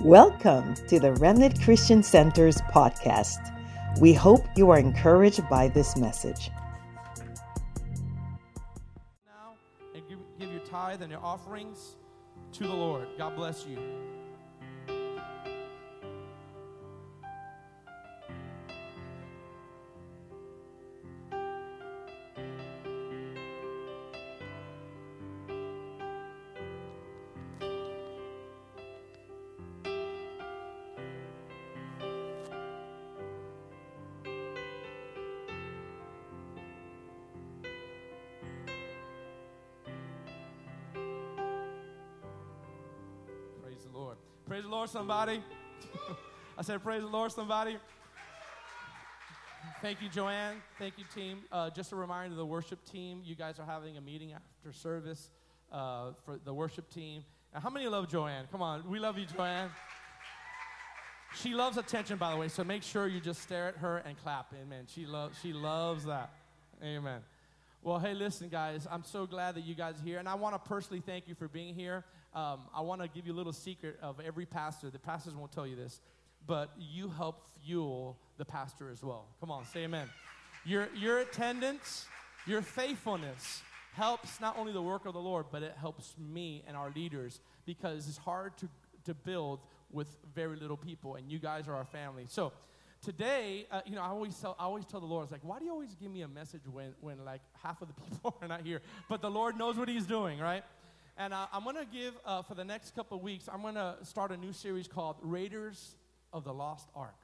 Welcome to the Remnant Christian Center's podcast. We hope you are encouraged by this message. now and give, give your tithe and your offerings to the Lord. God bless you. Lord, somebody. I said, Praise the Lord, somebody. Thank you, Joanne. Thank you, team. Uh, just a reminder to the worship team, you guys are having a meeting after service uh, for the worship team. Now, how many love Joanne? Come on, we love you, Joanne. She loves attention, by the way, so make sure you just stare at her and clap. Amen. She, loves she loves that. Amen. Well, hey, listen, guys, I'm so glad that you guys are here, and I want to personally thank you for being here. Um, I want to give you a little secret of every pastor. The pastors won't tell you this, but you help fuel the pastor as well. Come on, say amen. Your, your attendance, your faithfulness helps not only the work of the Lord, but it helps me and our leaders because it's hard to, to build with very little people, and you guys are our family. So, today, uh, you know, I always tell, I always tell the Lord, it's like, why do you always give me a message when, when like half of the people are not here? But the Lord knows what He's doing, right? And uh, I'm gonna give uh, for the next couple of weeks. I'm gonna start a new series called Raiders of the Lost Ark.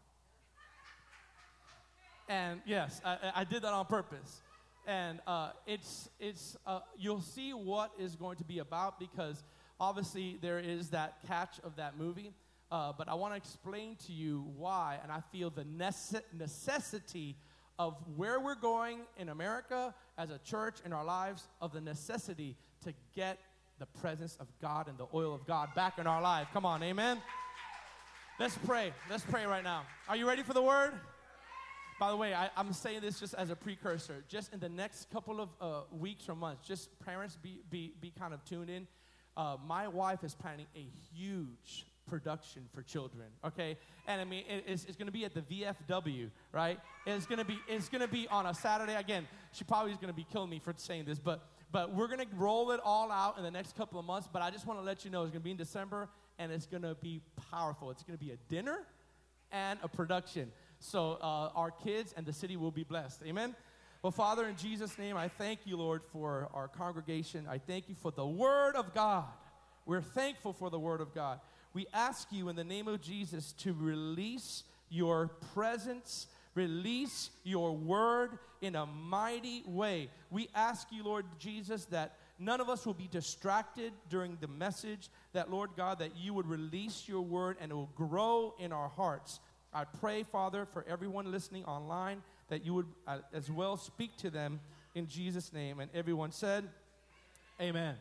And yes, I, I- I did that on purpose. And uh, it's it's uh, you'll see what is going to be about because obviously there is that catch of that movie. Uh, but I want to explain to you why, and I feel the nece- necessity of where we're going in America as a church in our lives, of the necessity to get the presence of God and the oil of God back in our life. Come on, amen. Let's pray. Let's pray right now. Are you ready for the word? By the way, I, I'm saying this just as a precursor. Just in the next couple of uh, weeks or months, just parents be, be, be kind of tuned in. Uh, my wife is planning a huge production for children, okay? And I mean, it- it's, it's gonna be at the VFW, right? It's gonna be, it's gonna be on a Saturday. Again, she probably is gonna be killing me for saying this, but, but we're gonna roll it all out in the next couple of months. But I just wanna let you know it's gonna be in December and it's gonna be powerful. It's gonna be a dinner and a production. So uh, our kids and the city will be blessed. Amen. Well, Father, in Jesus' name, I thank you, Lord, for our congregation. I thank you for the Word of God. We're thankful for the Word of God. We ask you in the name of Jesus to release your presence, release your word in a mighty way. We ask you, Lord Jesus, that none of us will be distracted during the message, that, Lord God, that you would release your word and it will grow in our hearts. I pray, Father, for everyone listening online, that you would uh, as well speak to them in Jesus' name. And everyone said, Amen.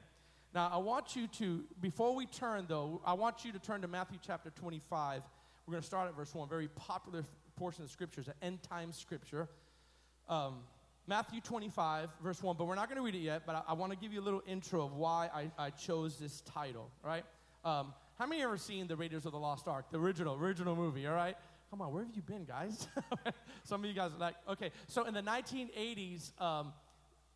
Now, I want you to, before we turn though, I want you to turn to Matthew chapter 25. We're going to start at verse 1, very popular portion of scripture, it's an end time scripture. Um, Matthew 25, verse 1, but we're not going to read it yet, but I, I want to give you a little intro of why I, I chose this title, right? Um, how many ever seen The Raiders of the Lost Ark, the original, original movie, all right? Come on, where have you been, guys? Some of you guys are like, okay. So in the 1980s, um,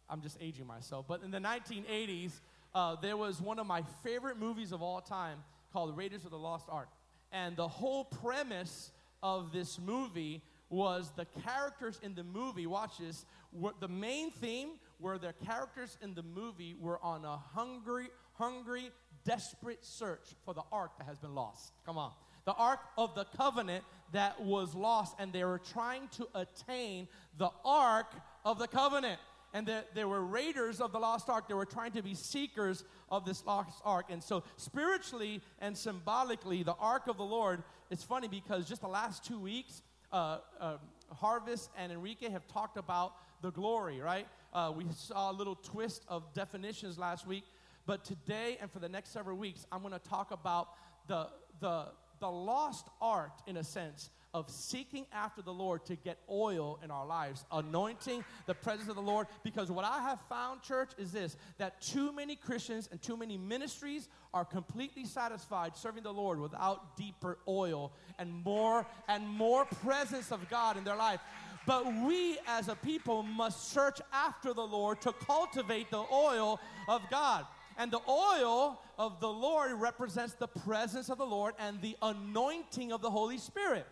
I'm just aging myself, but in the 1980s, uh, there was one of my favorite movies of all time called Raiders of the Lost Ark. And the whole premise of this movie was the characters in the movie, watch this, were, the main theme were the characters in the movie were on a hungry, hungry, desperate search for the ark that has been lost. Come on. The ark of the covenant that was lost, and they were trying to attain the ark of the covenant and that there were raiders of the lost ark. They were trying to be seekers of this lost ark. And so spiritually and symbolically the ark of the lord it's funny because just the last two weeks uh, uh, harvest and enrique have talked about the glory right? Uh, we saw a little twist of definitions last week. But today and for the next several weeks i'm going to talk about the the the lost art in a sense of seeking after the Lord to get oil in our lives, anointing the presence of the Lord. Because what I have found, church, is this that too many Christians and too many ministries are completely satisfied serving the Lord without deeper oil and more and more presence of God in their life. But we as a people must search after the Lord to cultivate the oil of God. And the oil of the Lord represents the presence of the Lord and the anointing of the Holy Spirit.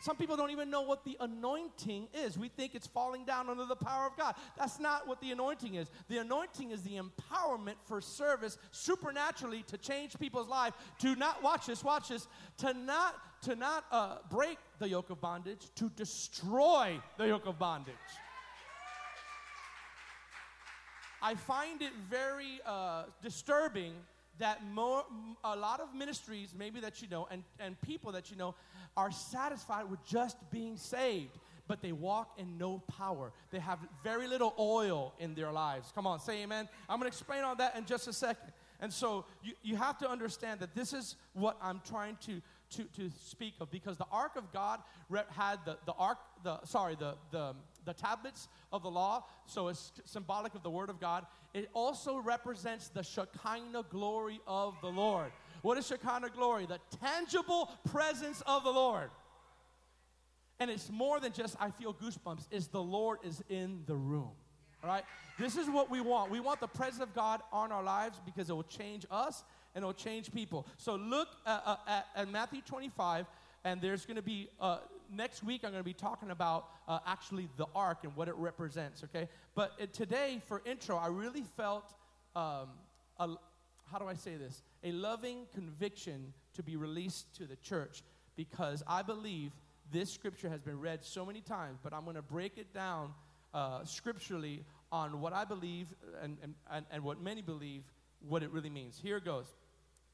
Some people don't even know what the anointing is. We think it's falling down under the power of God. That's not what the anointing is. The anointing is the empowerment for service supernaturally to change people's life, to not, watch this, watch this, to not, to not uh, break the yoke of bondage, to destroy the yoke of bondage. I find it very uh, disturbing that more, a lot of ministries, maybe that you know, and, and people that you know, are satisfied with just being saved, but they walk in no power. They have very little oil in their lives. Come on, say amen. I'm going to explain all that in just a second. And so you, you have to understand that this is what I'm trying to, to, to speak of because the ark of God had the, the ark, the, sorry, the, the, the tablets of the law, so it's symbolic of the word of God. It also represents the Shekinah glory of the Lord. What is Shekinah glory? The tangible presence of the Lord. And it's more than just I feel goosebumps, it's the Lord is in the room. All right? This is what we want. We want the presence of God on our lives because it will change us and it will change people. So look uh, uh, at, at, Matthew 25, and there's going to be, uh, next week, I'm going to be talking about uh, actually the ark and what it represents, okay? But uh, today, for intro, I really felt, um, a, how do I say this? A loving conviction to be released to the church because I believe this scripture has been read so many times, but I'm going to break it down uh, scripturally on what I believe and, and, and what many believe what it really means. Here it goes.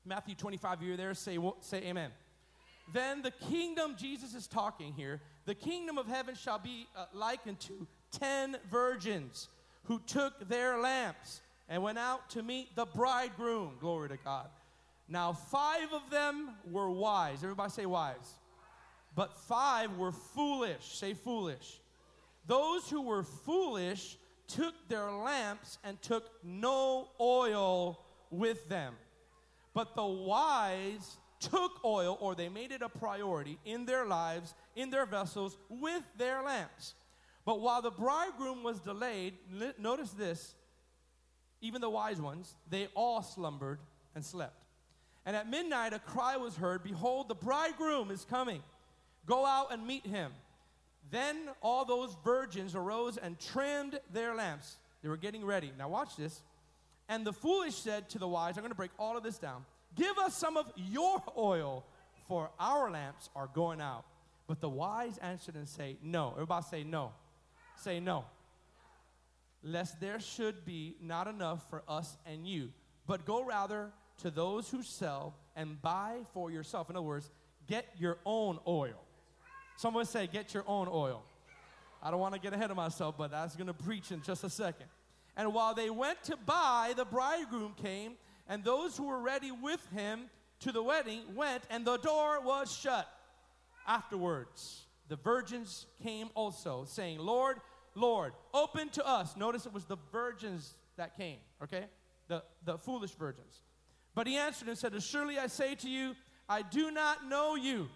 Matthew 25, you're there, say, say amen. Then the kingdom, Jesus is talking here, the kingdom of heaven shall be uh, likened to ten virgins who took their lamps and went out to meet the bridegroom. Glory to God. Now, five of them were wise. Everybody say wise. But five were foolish. Say foolish. Those who were foolish took their lamps and took no oil with them. But the wise took oil, or they made it a priority in their lives, in their vessels, with their lamps. But while the bridegroom was delayed, notice this even the wise ones, they all slumbered and slept. And at midnight, a cry was heard Behold, the bridegroom is coming. Go out and meet him. Then all those virgins arose and trimmed their lamps. They were getting ready. Now, watch this. And the foolish said to the wise, I'm going to break all of this down. Give us some of your oil, for our lamps are going out. But the wise answered and say, No. Everybody say no. Say no. Lest there should be not enough for us and you, but go rather to those who sell and buy for yourself. In other words, get your own oil. Someone say, Get your own oil. I don't want to get ahead of myself, but that's going to preach in just a second. And while they went to buy, the bridegroom came, and those who were ready with him to the wedding went, and the door was shut. Afterwards, the virgins came also, saying, Lord, Lord, open to us. Notice it was the virgins that came, okay? The, the foolish virgins. But he answered and said, Surely I say to you, I do not know you.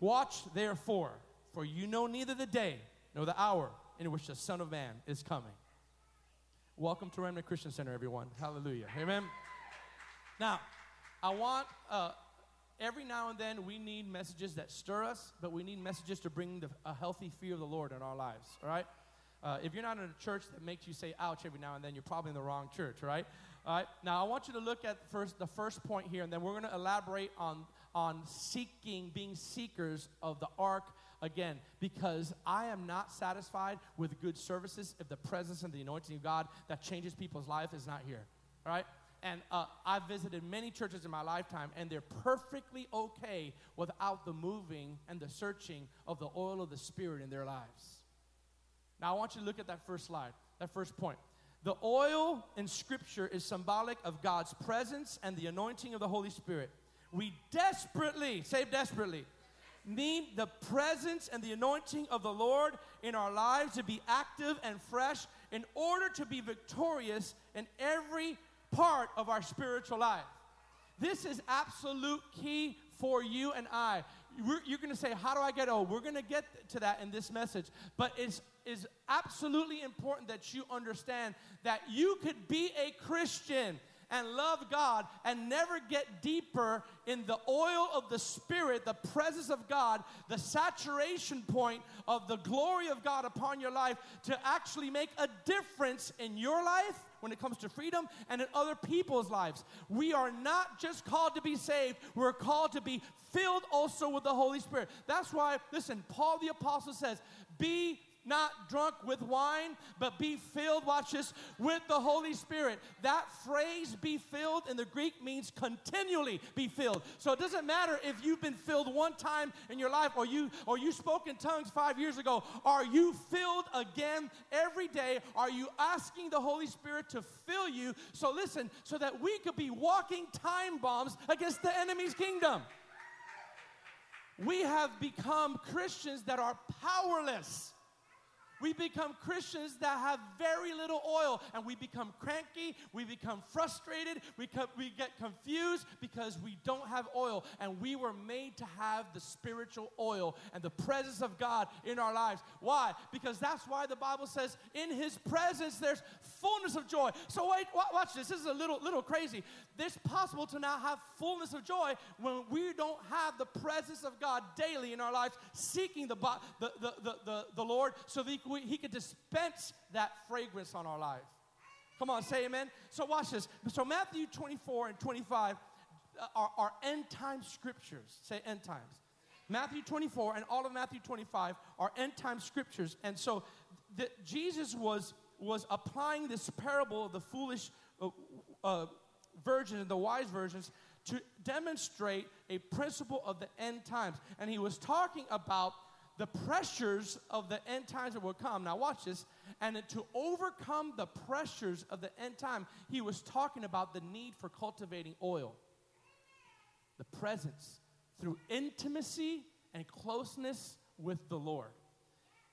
Watch therefore, for you know neither the day nor the hour in which the Son of Man is coming. Welcome to Remnant Christian Center, everyone. Hallelujah. Amen. Now, I want uh, every now and then we need messages that stir us, but we need messages to bring the, a healthy fear of the Lord in our lives. All right. Uh, if you're not in a church that makes you say "ouch" every now and then, you're probably in the wrong church. Right. All right. Now, I want you to look at first the first point here, and then we're going to elaborate on on seeking, being seekers of the ark again, because I am not satisfied with good services if the presence and the anointing of God that changes people's life is not here. All right? And uh, I've visited many churches in my lifetime, and they're perfectly okay without the moving and the searching of the oil of the Spirit in their lives. Now, I want you to look at that first slide, that first point. The oil in Scripture is symbolic of God's presence and the anointing of the Holy Spirit. We desperately, say desperately, need the presence and the anointing of the Lord in our lives to be active and fresh in order to be victorious in every part of our spiritual life. This is absolute key for you and I. You're, you're going to say, How do I get? Oh, we're going to get to that in this message. But it's is absolutely important that you understand that you could be a Christian and love God and never get deeper in the oil of the Spirit, the presence of God, the saturation point of the glory of God upon your life to actually make a difference in your life when it comes to freedom and in other people's lives. We are not just called to be saved, we're called to be filled also with the Holy Spirit. That's why, listen, Paul the Apostle says, Be not drunk with wine, but be filled, watch this, with the Holy Spirit. That phrase, be filled, in the Greek means continually be filled. So it doesn't matter if you've been filled one time in your life or you or you spoke in tongues five years ago. Are you filled again every day? Are you asking the Holy Spirit to fill you? So listen, so that we could be walking time bombs against the enemy's kingdom. We have become Christians that are powerless. We become Christians that have very little oil and we become cranky, we become frustrated, we, co- we get confused because we don't have oil. And we were made to have the spiritual oil and the presence of God in our lives. Why? Because that's why the Bible says, in His presence there's fullness of joy. So, wait, watch this. This is a little, little crazy. It's possible to now have fullness of joy when we don't have the presence of God daily in our lives, seeking the, the, the, the, the, Lord so that we, He could dispense that fragrance on our life. Come on, say amen. So, watch this. So, Matthew 24 and 25 uh, are, are end time scriptures. Say end times. Matthew 24 and all of Matthew 25 are end time scriptures. And so, the, Jesus was, was applying this parable of the foolish uh, uh, virgins and the wise virgins to demonstrate a principle of the end times. And he was talking about the pressures of the end times that will come. Now, watch this. And to overcome the pressures of the end time, he was talking about the need for cultivating oil, the presence through intimacy and closeness with the Lord.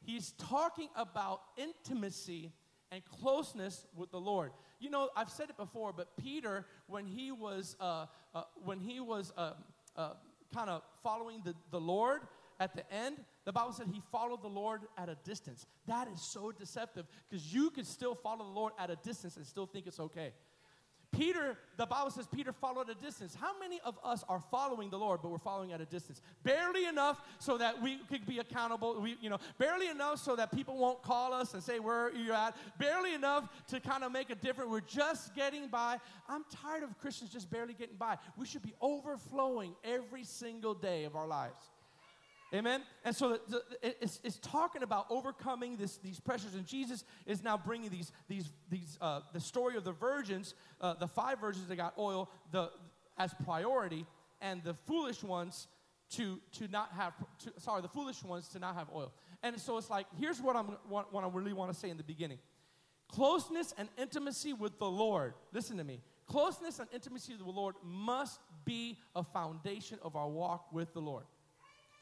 He's talking about intimacy and closeness with the Lord. You know, I've said it before, but Peter, when he was uh, uh, when he was uh, uh kind of following the, the Lord at the end, the Bible said he followed the Lord at a distance. That is so deceptive because you can still follow the Lord at a distance and still think it's okay. Peter, the Bible says Peter followed at a distance. How many of us are following the Lord, but we're following at a distance? Barely enough so that we could be accountable. We, you know, barely enough so that people won't call us and say where you're at. Barely enough to kind of make a difference. We're just getting by. I'm tired of Christians just barely getting by. We should be overflowing every single day of our lives. Amen. And so it's, it's, talking about overcoming this, these pressures, and Jesus is now bringing these these these uh, the story of the virgins, uh, the five virgins that got oil, the as priority, and the foolish ones to to not have to, sorry the foolish ones to not have oil. And so it's like here's what I'm what, what I really want to say in the beginning: closeness and intimacy with the Lord. Listen to me. Closeness and intimacy with the Lord must be a foundation of our walk with the Lord.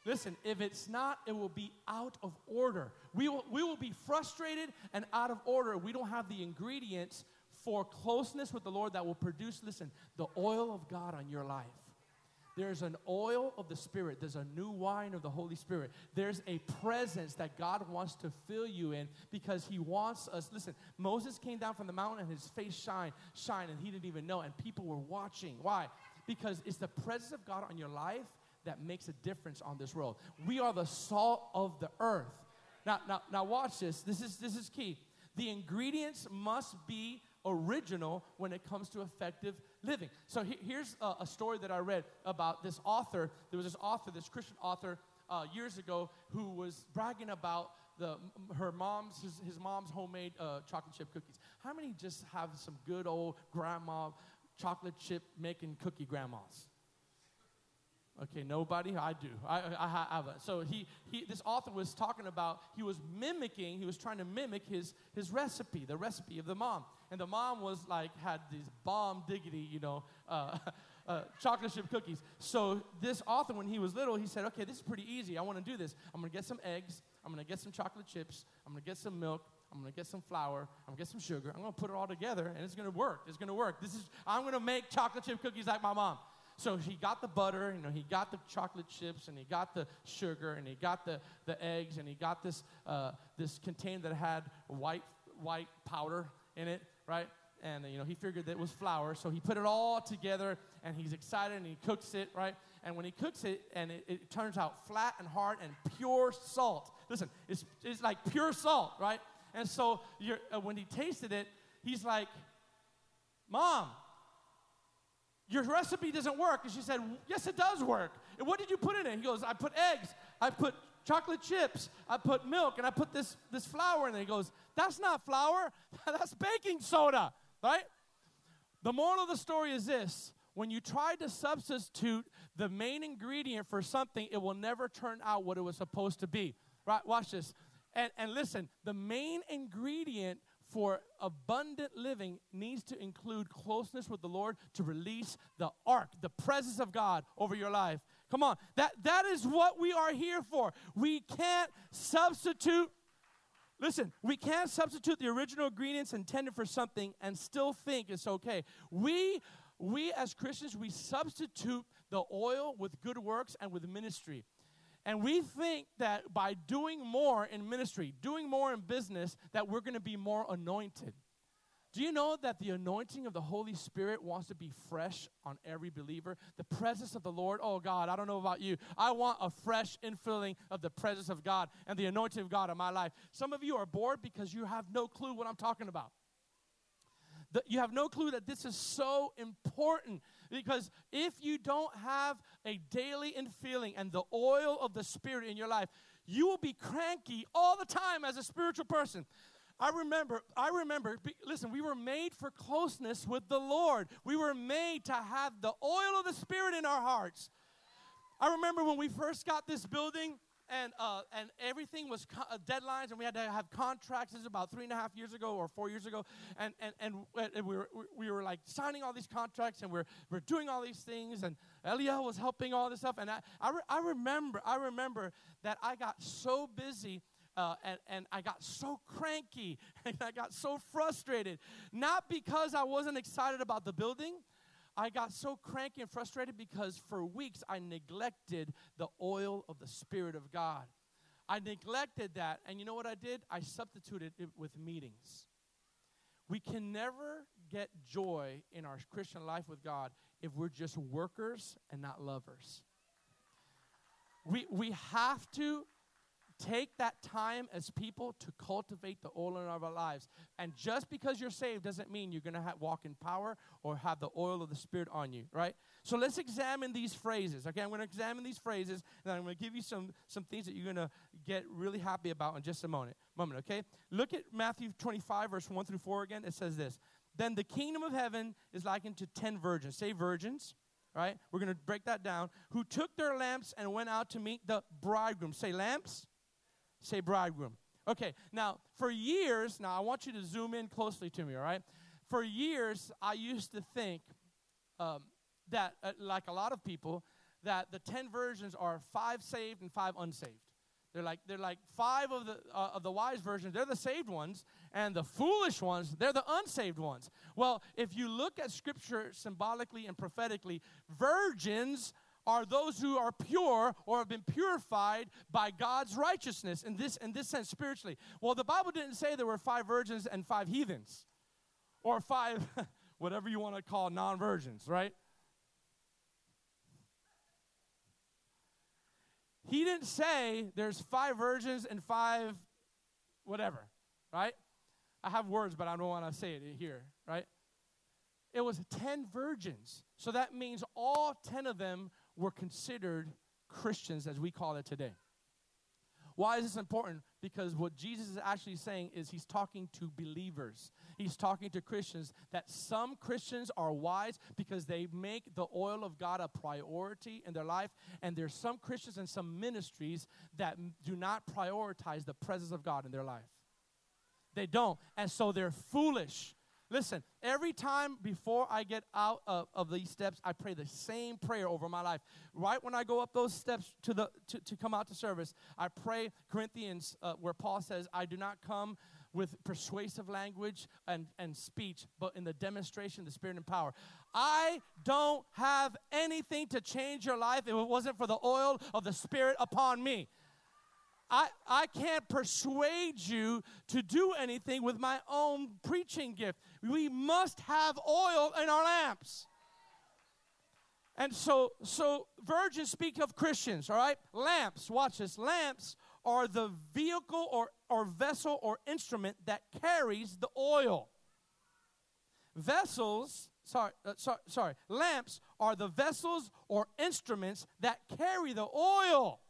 Listen, if it's not, it will be out of order. We will, we will be frustrated and out of order. We don't have the ingredients for closeness with the Lord that will produce, listen, the oil of God on your life. There's an oil of the Spirit. There's a new wine of the Holy Spirit. There's a presence that God wants to fill you in because He wants us. Listen, Moses came down from the mountain and his face shined, shine, and he didn't even know, and people were watching. Why? Because it's the presence of God on your life that makes a difference on this world. We are the salt of the earth. Now, now, now watch this. This is, this is key. The ingredients must be original when it comes to effective living. So he, here's a, a, story that I read about this author. There was this author, this Christian author, uh, years ago, who was bragging about the her mom's his, his mom's homemade uh, chocolate chip cookies. How many just have some good old grandma chocolate chip making cookie grandmas? Okay, nobody. I do. I, I, I have a. So he, he, this author was talking about. He was mimicking. He was trying to mimic his his recipe, the recipe of the mom. And the mom was like had these bomb diggity, you know, uh, uh, chocolate chip cookies. So this author, when he was little, he said, okay, this is pretty easy. I want to do this. I'm going to get some eggs. I'm going to get some chocolate chips. I'm going to get some milk. I'm to get some flour. I'm to get some sugar. I'm to put it all together, and it's to work. It's to work. This is, I'm to make chocolate chip cookies like my mom. So he got the butter, you know, he got the chocolate chips, and he got the sugar, and he got the, the eggs, and he got this, uh, this container that had white, white powder in it, right? And, you know, he figured that it was flour, so he put it all together, and he's excited, and he cooks it, right? And when he cooks it, and it, it turns out flat and hard and pure salt. Listen, it's, it's like pure salt, right? And so uh, when he tasted it, he's like, Mom, your recipe doesn't work. And she said, Yes, it does work. And what did you put in it? He goes, I put eggs, I put chocolate chips, I put milk, and I put this, this flour in. He goes, That's not flour, that's baking soda, right? The moral of the story is this when you try to substitute the main ingredient for something, it will never turn out what it was supposed to be. Right? Watch this. And, and listen, the main ingredient for abundant living needs to include closeness with the Lord to release the ark, the presence of God over your life. Come on. That that is what we are here for. We can't substitute Listen, we can't substitute the original ingredients intended for something and still think it's okay. We we as Christians we substitute the oil with good works and with ministry. And we think that by doing more in ministry, doing more in business, that we're going to be more anointed. Do you know that the anointing of the Holy Spirit wants to be fresh on every believer? The presence of the Lord, oh God, I don't know about you. I want a fresh infilling of the presence of God and the anointing of God in my life. Some of you are bored because you have no clue what I'm talking about. The, you have no clue that this is so important because if you don't have a daily infilling and the oil of the Spirit in your life, you will be cranky all the time as a spiritual person. I remember, I remember, listen, we were made for closeness with the Lord. We were made to have the oil of the Spirit in our hearts. I remember when we first got this building, and uh, and everything was co- uh, deadlines, and we had to have contracts. This is about three and a half years ago or four years ago, and and and, we were we were like signing all these contracts, and we're we're doing all these things, and Eliel was helping all this stuff, and I I, re- I remember I remember that I got so busy. Uh, and, and I got so cranky and I got so frustrated. Not because I wasn't excited about the building, I got so cranky and frustrated because for weeks I neglected the oil of the Spirit of God. I neglected that. And you know what I did? I substituted it with meetings. We can never get joy in our Christian life with God if we're just workers and not lovers. We, we have to take that time as people to cultivate the oil in our lives. And just because you're saved doesn't mean you're going to walk in power or have the oil of the Spirit on you, right? So let's examine these phrases. Okay, I'm going to examine these phrases, and I'm going to give you some, some things that you're going to get really happy about in just a moment. Moment, okay? Look at Matthew 25, verse 1 through 4 again. It says this Then the kingdom of heaven is likened to ten virgins. Say virgins right? We're going to break that down. Who took their lamps and went out to meet the bridegroom. Say lamps. Say bridegroom. Okay, now for years, now I want you to zoom in closely to me, all right? For years, I used to think um, that, uh, like a lot of people, that the 10 versions are five saved and five unsaved. They're like, they're like five of the, uh, of the wise versions, they're the saved ones, and the foolish ones, they're the unsaved ones. Well, if you look at scripture symbolically and prophetically, virgins are those who are pure or have been purified by God's righteousness in this in this sense spiritually. Well, the Bible didn't say there were five virgins and five heathens or five whatever you want to call non-virgins, right? He didn't say there's five virgins and five whatever, right? I have words, but I don't want to say it here, right? It was 10 virgins. So that means all 10 of them were considered Christians as we call it today. Why is this important? Because what Jesus is actually saying is he's talking to believers. He's talking to Christians that some Christians are wise because they make the oil of God a priority in their life. And there's some Christians and some ministries that do not prioritize the presence of God in their life. They don't. And so they're foolish. Listen, every time before I get out of, of, these steps, I pray the same prayer over my life. Right when I go up those steps to, the, to, to come out to service, I pray Corinthians, uh, where Paul says, I do not come with persuasive language and, and speech, but in the demonstration of the Spirit and power. I don't have anything to change your life if it wasn't for the oil of the Spirit upon me. I, I can't persuade you to do anything with my own preaching gift. We must have oil in our lamps. And so, so virgins speak of Christians, all right? Lamps, watch this. Lamps are the vehicle or, or vessel or instrument that carries the oil. Vessels, sorry, uh, sorry, sorry, lamps are the vessels or instruments that carry the oil.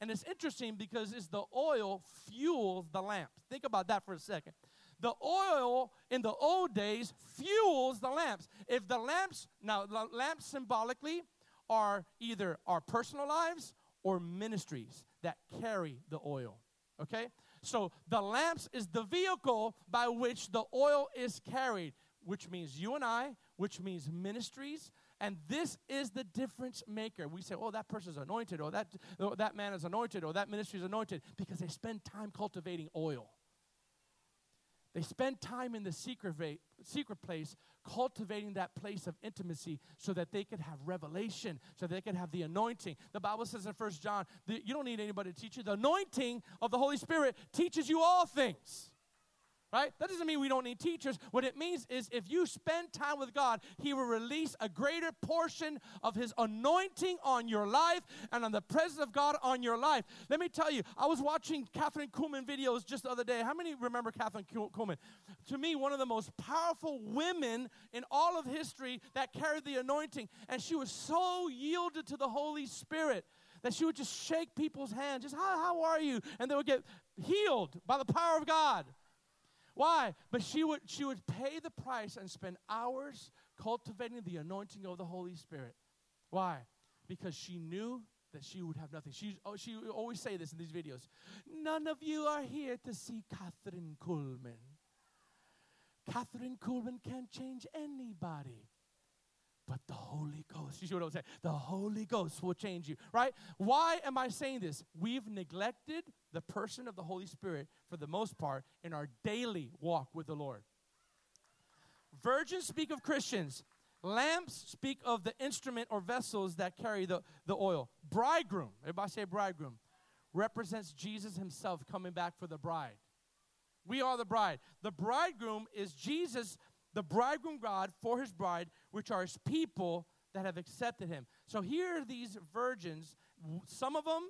And it's interesting because it's the oil fuels the lamp. Think about that for a second. The oil in the old days fuels the lamps. If the lamps, now, the lamps symbolically are either our personal lives or ministries that carry the oil. Okay? So the lamps is the vehicle by which the oil is carried, which means you and I, which means ministries, and this is the difference maker. We say, oh, that person is anointed, or that, or that man is anointed, or that ministry is anointed, because they spend time cultivating oil. They spend time in the secret, va- secret place cultivating that place of intimacy so that they could have revelation, so that they could have the anointing. The Bible says in First John, you don't need anybody to teach you. The anointing of the Holy Spirit teaches you all things right? That doesn't mean we don't need teachers. What it means is if you spend time with God, He will release a greater portion of His anointing on your life and on the presence of God on your life. Let me tell you, I was watching Kathryn Kuhlman videos just the other day. How many remember Kathryn Kuhlman? To me, one of the most powerful women in all of history that carried the anointing. And she was so yielded to the Holy Spirit that she would just shake people's hands, just, how, how are you? And they would get healed by the power of God. Why? But she would she would pay the price and spend hours cultivating the anointing of the Holy Spirit. Why? Because she knew that she would have nothing. She, oh, she always say this in these videos. None of you are here to see Kathryn Kuhlman. Kathryn Kuhlman can't change anybody but the Holy Ghost. You see what I'm saying? The Holy Ghost will change you, right? Why am I saying this? We've neglected the person of the Holy Spirit for the most part in our daily walk with the Lord. Virgins speak of Christians. Lamps speak of the instrument or vessels that carry the, the oil. Bridegroom, everybody say bridegroom, represents Jesus himself coming back for the bride. We are the bride. The bridegroom is Jesus the bridegroom God for his bride, which are his people that have accepted him. So here are these virgins. Some of them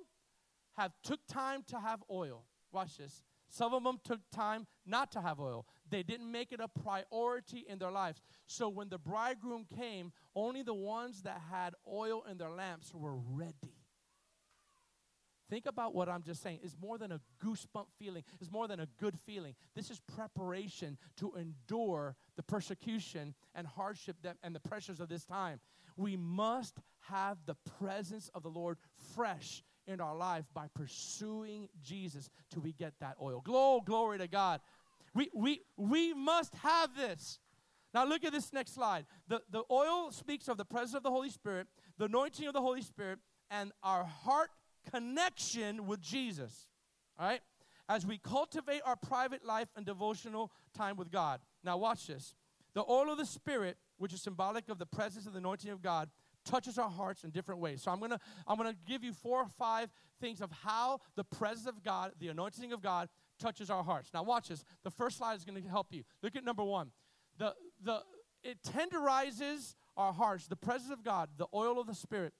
have took time to have oil. Watch this. Some of them took time not to have oil. They didn't make it a priority in their lives. So when the bridegroom came, only the ones that had oil in their lamps were ready. Think about what I'm just saying. It's more than a goosebump feeling, it's more than a good feeling. This is preparation to endure the persecution and hardship that, and the pressures of this time. We must have the presence of the Lord fresh in our life by pursuing Jesus till we get that oil. Glory, glory to God. We, we, we must have this. Now, look at this next slide. The, the oil speaks of the presence of the Holy Spirit, the anointing of the Holy Spirit, and our heart connection with Jesus. All right? As we cultivate our private life and devotional time with God. Now, watch this. The oil of the Spirit, which is symbolic of the presence of the anointing of God, touches our hearts in different ways. So I'm gonna I'm gonna give you four or five things of how the presence of God, the anointing of God, touches our hearts. Now watch this. The first slide is gonna help you. Look at number one. The the it tenderizes our hearts. The presence of God, the oil of the Spirit,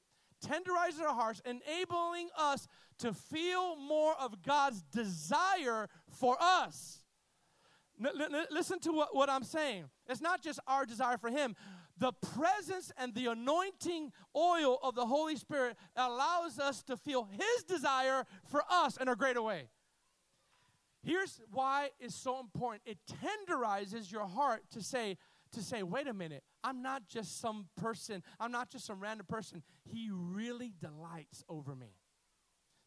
tenderizes our hearts, enabling us to feel more of God's desire for us. Listen to what, what I'm saying. It's not just our desire for Him. The presence and the anointing oil of the Holy Spirit allows us to feel His desire for us in a greater way. Here's why it's so important it tenderizes your heart to say, to say, wait a minute, I'm not just some person, I'm not just some random person. He really delights over me.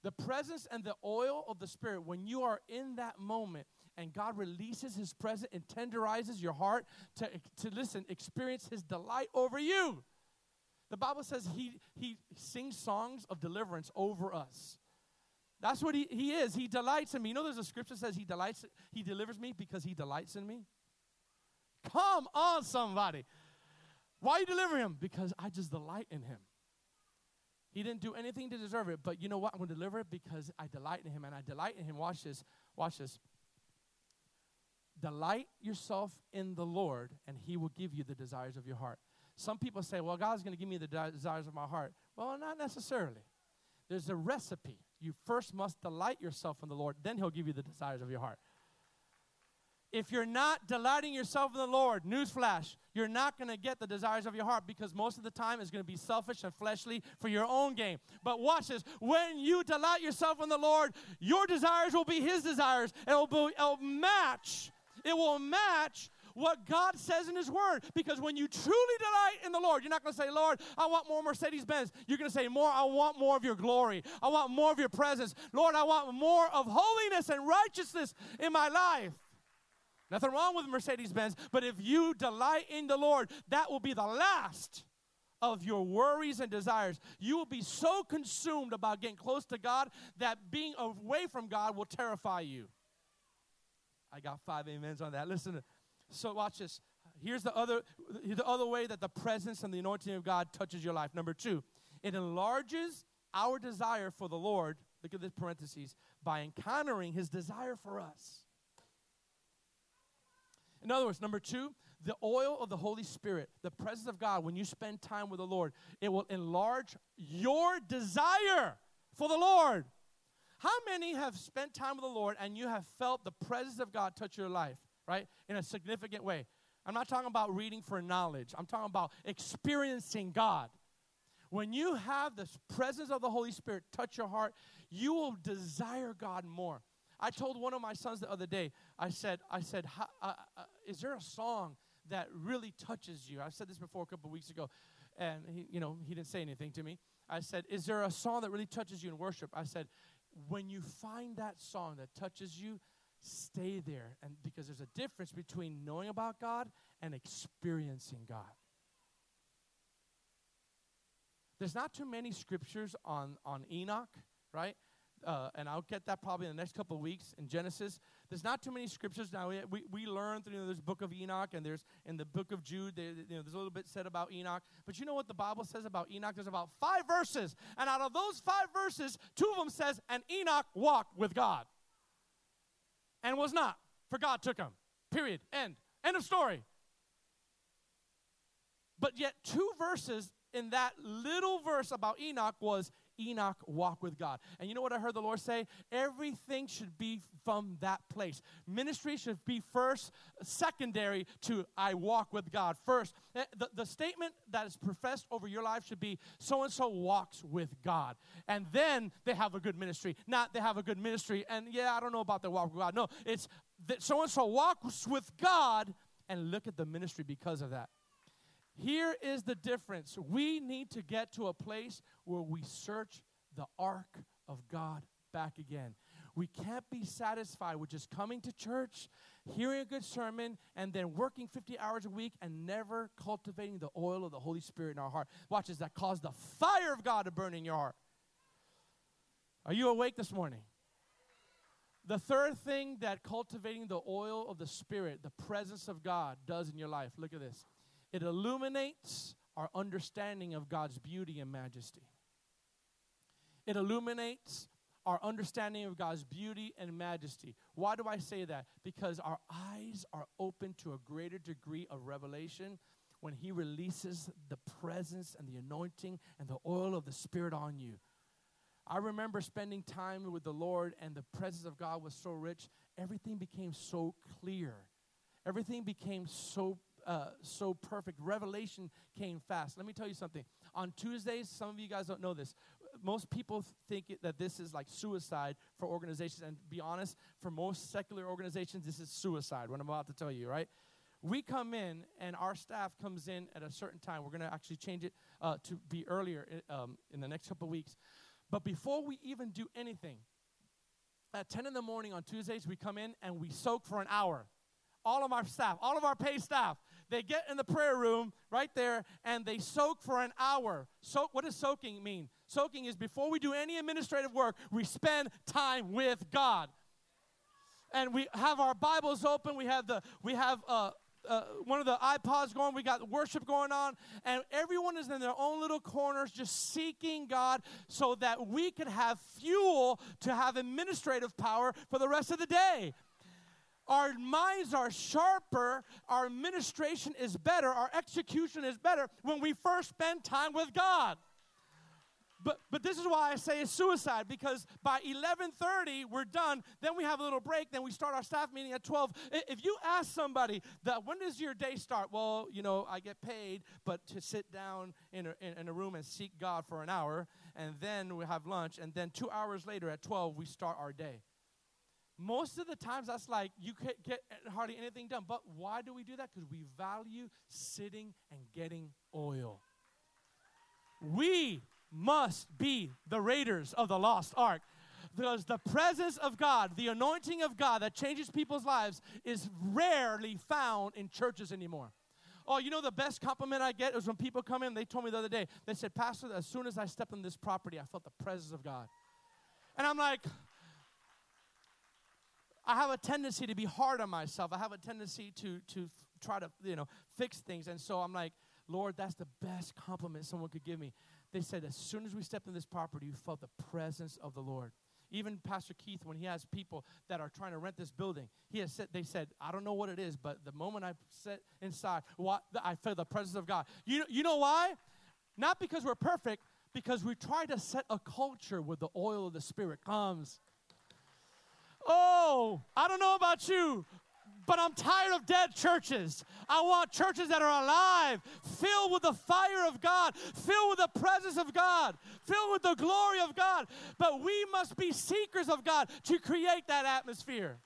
The presence and the oil of the Spirit, when you are in that moment and God releases His presence and tenderizes your heart to, to listen, experience His delight over you. The Bible says He, he sings songs of deliverance over us. That's what he, he is. He delights in me. You know, there's a scripture that says he delights, he delivers me because he delights in me. Come on, somebody. Why you deliver him? Because I just delight in him. He didn't do anything to deserve it, but you know what? I'm going to deliver it because I delight in him, and I delight in him. Watch this. Watch this. Delight yourself in the Lord, and he will give you the desires of your heart. Some people say, well, God's going to give me the desires of my heart. Well, not necessarily. There's a recipe. You first must delight yourself in the Lord, then He'll give you the desires of your heart. If you're not delighting yourself in the Lord, newsflash, you're not going to get the desires of your heart because most of the time it's going to be selfish and fleshly for your own gain. But watch this when you delight yourself in the Lord, your desires will be His desires. It'll, be, it'll match. It will match what God says in His Word. Because when you truly delight in the Lord, you're not going to say, Lord, I want more Mercedes Benz. You're going to say, More, I want more of your glory. I want more of your presence. Lord, I want more of holiness and righteousness in my life. Nothing wrong with Mercedes Benz, but if you delight in the Lord, that will be the last of your worries and desires. You will be so consumed about getting close to God that being away from God will terrify you. I got five amens on that. Listen, so watch this. Here's the other the other way that the presence and the anointing of God touches your life. Number 2, it enlarges our desire for the Lord. Look at this parentheses by encountering his desire for us. In other words, number 2, the oil of the Holy Spirit, the presence of God, when you spend time with the Lord, it will enlarge your desire for the Lord. How many have spent time with the Lord and you have felt the presence of God touch your life? right? In a significant way. I'm not talking about reading for knowledge, I'm talking about experiencing God. When you have the presence of the Holy Spirit touch your heart, you will desire God more. I told one of my sons the other day, I said, I said, uh, uh, is there a song that really touches you? I've said this before a couple weeks ago, and he, you know, he didn't say anything to me. I said, is there a song that really touches you in worship? I said, when you find that song that touches you, stay there and because there's a difference between knowing about God and experiencing God. There's not too many scriptures on on Enoch, right? Uh, and I'll get that probably in the next couple of weeks in Genesis. There's not too many scriptures now. We, we, learn through you know, there's book of Enoch and there's in the book of Jude. There, you know, there's a little bit said about Enoch. But you know what the Bible says about Enoch? There's about five verses, and out of those five verses, two of them says, "And Enoch walked with God." and was not, for God took him. Period. End. End of story. But yet, two verses in that little verse about Enoch was Enoch walk with God. And you know what I heard the Lord say? Everything should be from that place. Ministry should be first, secondary to I walk with God. First, eh, the, the statement that is professed over your life should be so and so walks with God. And then they have a good ministry. Not they have a good ministry and yeah, I don't know about the walk with God. No, it's that so and so walks with God and look at the ministry because of that. Here is the difference. We need to get to a place where we search the ark of God back again. We can't be satisfied with just coming to church, hearing a good sermon, and then working 50 hours a week and never cultivating the oil of the Holy Spirit in our heart. Watch this, that cause the fire of God to burn in your heart. Are you awake this morning? The third thing that cultivating the oil of the Spirit, the presence of God, does in your life, look at this it illuminates our understanding of God's beauty and majesty. It illuminates our understanding of God's beauty and majesty. Why do I say that? Because our eyes are open to a greater degree of revelation when He releases the presence and the anointing and the oil of the Spirit on you. I remember spending time with the Lord, and the presence of God was so rich, everything became so clear. Everything became so uh, so perfect. Revelation came fast. Let me tell you something. On Tuesdays, some of you guys don't know this. Most people think that this is like suicide for organizations. And be honest, for most secular organizations, this is suicide, what I'm about to tell you, right? We come in and our staff comes in at a certain time. We're going to actually change it uh, to be earlier um, in the next couple weeks. But before we even do anything, at 10 in the morning on Tuesdays, we come in and we soak for an hour. All of our staff, all of our paid staff, they get in the prayer room right there and they soak for an hour. Soak, what does soaking mean? Soaking is before we do any administrative work, we spend time with God. And we have our Bibles open. We have the we have uh, uh, one of the iPods going. We got worship going on, and everyone is in their own little corners, just seeking God, so that we could have fuel to have administrative power for the rest of the day. Our minds are sharper, our administration is better, our execution is better when we first spend time with God. But, but this is why I say it's suicide because by 11:30 we're done. Then we have a little break. Then we start our staff meeting at 12. If you ask somebody that when does your day start? Well, you know I get paid, but to sit down in a, in, in a room and seek God for an hour, and then we have lunch, and then two hours later at 12 we start our day. Most of the times that's like you can't get hardly anything done. But why do we do that? Because we value sitting and getting oil. We must be the raiders of the lost ark. Because the presence of God, the anointing of God that changes people's lives, is rarely found in churches anymore. Oh, you know the best compliment I get is when people come in, they told me the other day, they said, Pastor, as soon as I stepped on this property, I felt the presence of God. And I'm like, I have a tendency to be hard on myself. I have a tendency to to try to, you know, fix things. And so I'm like, Lord, that's the best compliment someone could give me. They said, as soon as we stepped in this property, you felt the presence of the Lord. Even Pastor Keith, when he has people that are trying to rent this building, he has said, they said, I don't know what it is, but the moment I sit inside, I feel the presence of God. You, you know why? Not because we're perfect, because we try to set a culture where the oil of the Spirit comes. Oh, I don't know about you, but I'm tired of dead churches. I want churches that are alive, filled with the fire of God, filled with the presence of God, filled with the glory of God. But we must be seekers of God to create that atmosphere.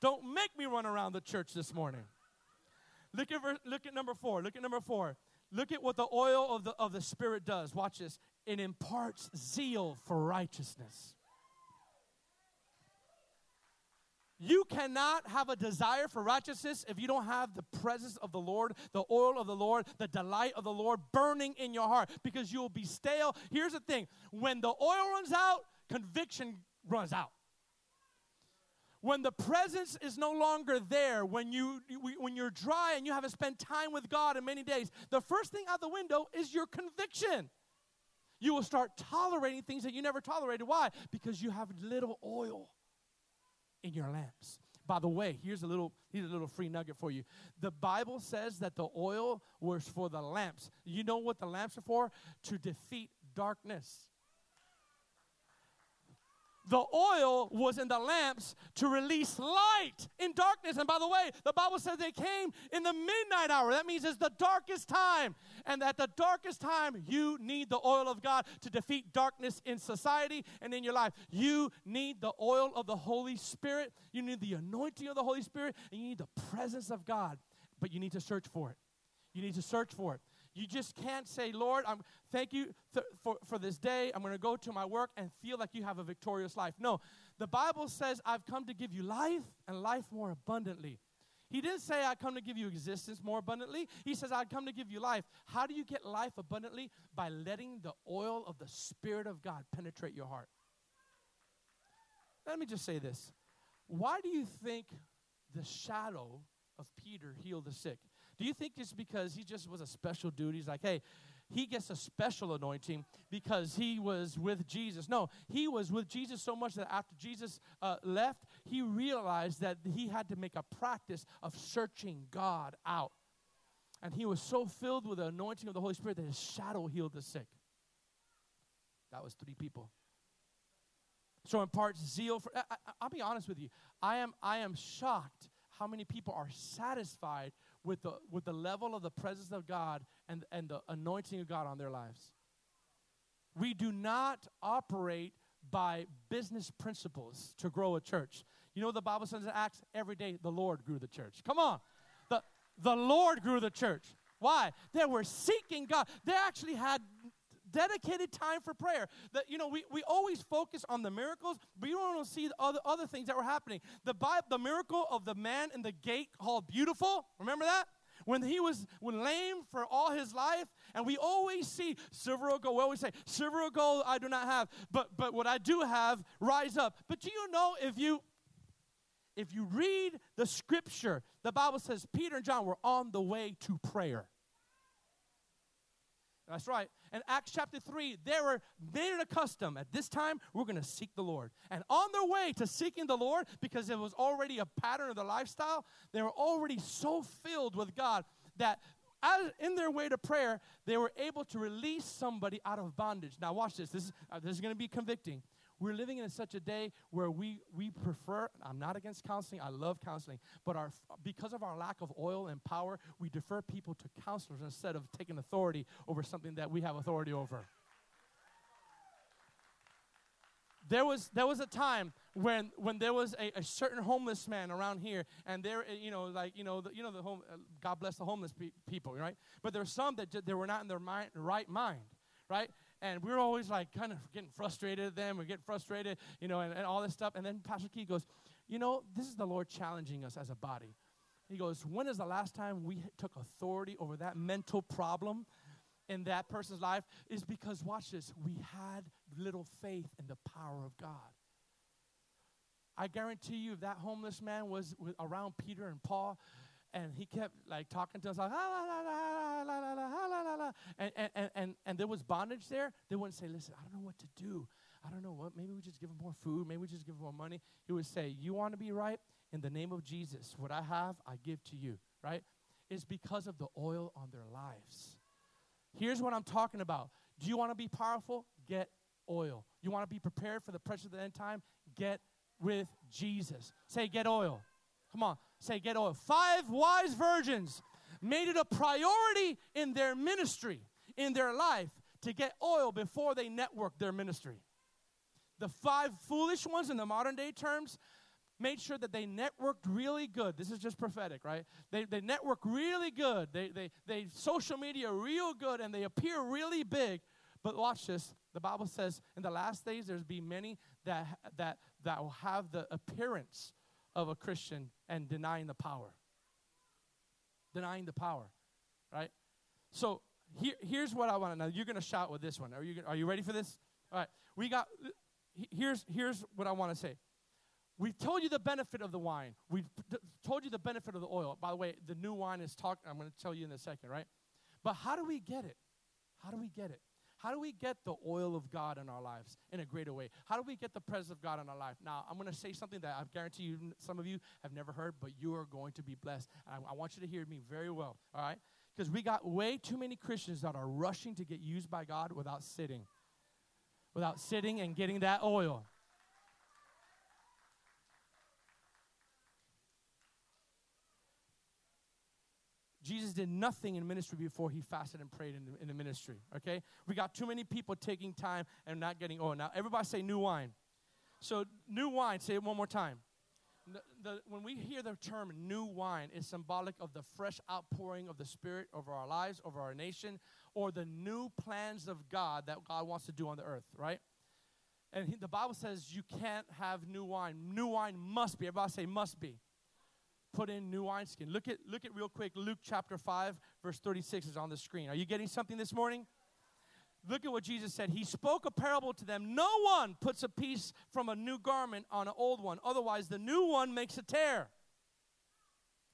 Don't make me run around the church this morning. Look at, look at number four. Look at number four. Look at what the oil of the, of the Spirit does. Watch this. It imparts zeal for righteousness. You cannot have a desire for righteousness if you don't have the presence of the Lord, the oil of the Lord, the delight of the Lord burning in your heart because you'll be stale. Here's the thing when the oil runs out, conviction runs out. When the presence is no longer there, when, you, when you're dry and you haven't spent time with God in many days, the first thing out the window is your conviction. You will start tolerating things that you never tolerated. Why? Because you have little oil in your lamps. By the way, here's a little here's a little free nugget for you. The Bible says that the oil was for the lamps. You know what the lamps are for? To defeat darkness. The oil was in the lamps to release light in darkness. And by the way, the Bible says they came in the midnight hour. That means it's the darkest time. And at the darkest time, you need the oil of God to defeat darkness in society and in your life. You need the oil of the Holy Spirit. You need the anointing of the Holy Spirit. And you need the presence of God. But you need to search for it. You need to search for it. You just can't say, Lord, I'm thank you th- for, for this day. I'm going to go to my work and feel like you have a victorious life. No, the Bible says, I've come to give you life and life more abundantly. He didn't say, I come to give you existence more abundantly. He says, I come to give you life. How do you get life abundantly? By letting the oil of the Spirit of God penetrate your heart. Let me just say this. Why do you think the shadow of Peter healed the sick? Do you think it's because he just was a special dude? He's like, hey, he gets a special anointing because he was with Jesus. No, he was with Jesus so much that after Jesus uh, left, he realized that he had to make a practice of searching God out. And he was so filled with the anointing of the Holy Spirit that his shadow healed the sick. That was three people. So in part, zeal for. I, will be honest with you. I am I am shocked how many people are satisfied with the, with the level of the presence of God and, and the anointing of God on their lives. We do not operate by business principles to grow a church. You know the Bible says in Acts? Every day the Lord grew the church. Come on. The, the Lord grew the church. Why? They were seeking God. They actually had dedicated time for prayer. That you know, we, we always focus on the miracles, but you don't want to see the other other things that were happening. The Bible, the miracle of the man in the gate called beautiful. Remember that? when he was when lame for all his life and we always see silver or gold we always say silver or gold i do not have but but what i do have rise up but do you know if you if you read the scripture the bible says peter and john were on the way to prayer that's right. In Acts chapter 3, they were made it a custom. At this time, we're going to seek the Lord. And on their way to seeking the Lord, because it was already a pattern of their lifestyle, they were already so filled with God that as, in their way to prayer, they were able to release somebody out of bondage. Now, watch this. This is, uh, this is going to be convicting. We're living in such a day where we, we prefer, I'm not against counseling, I love counseling, but our, because of our lack of oil and power, we defer people to counselors instead of taking authority over something that we have authority over. there was there was a time when when there was a, a, certain homeless man around here and there you know like you know the, you know the home uh, god bless the homeless pe- people right but there were some that j- they were not in their mind, right mind right and we are always like kind of getting frustrated at them. We get frustrated, you know, and, and all this stuff. And then Pastor Key goes, You know, this is the Lord challenging us as a body. He goes, When is the last time we took authority over that mental problem in that person's life? Is because, watch this, we had little faith in the power of God. I guarantee you, if that homeless man was around Peter and Paul, and he kept like talking to us like, and, and, and, and, and there was bondage there, they wouldn't say, listen, I don't know what to do. I don't know what, maybe we just give him more food, maybe we just give him more money. He would say, you want to be right? In the name of Jesus, what I have, I give to you, right? It's because of the oil on their lives. Here's what I'm talking about. Do you want to be powerful? Get oil. You want to be prepared for the pressure of the end time? Get with Jesus. Say, get oil. Come on, say, get oil. Five wise virgins made it a priority in their ministry, in their life, to get oil before they networked their ministry. The five foolish ones, in the modern day terms, made sure that they networked really good. This is just prophetic, right? They, they network really good. They, they, they social media real good and they appear really big. But watch this. The Bible says in the last days there's be many that, that, that will have the appearance of a Christian and denying the power. Denying the power, right? So here, here's what I want to know. You're going to shout with this one. Are you, are you ready for this? All right. We got, here's, here's what I want to say. We've told you the benefit of the wine. We've told you the benefit of the oil. By the way, the new wine is talk. I'm going to tell you in a second, right? But how do we get it? How do we get it? How do we get the oil of God in our lives in a greater way? How do we get the presence of God in our life? Now, I'm going to say something that I guarantee you, some of you have never heard, but you are going to be blessed. I, I want you to hear me very well, all right? Because we got way too many Christians that are rushing to get used by God without sitting, without sitting and getting that oil. Jesus did nothing in ministry before he fasted and prayed in the, in the ministry. Okay? We got too many people taking time and not getting oil. Now, everybody say new wine. So, new wine, say it one more time. The, the, when we hear the term new wine, it's symbolic of the fresh outpouring of the Spirit over our lives, over our nation, or the new plans of God that God wants to do on the earth, right? And he, the Bible says you can't have new wine. New wine must be. Everybody say must be put in new wineskin. Look at look at real quick Luke chapter 5 verse 36 is on the screen. Are you getting something this morning? Look at what Jesus said. He spoke a parable to them. No one puts a piece from a new garment on an old one. Otherwise, the new one makes a tear.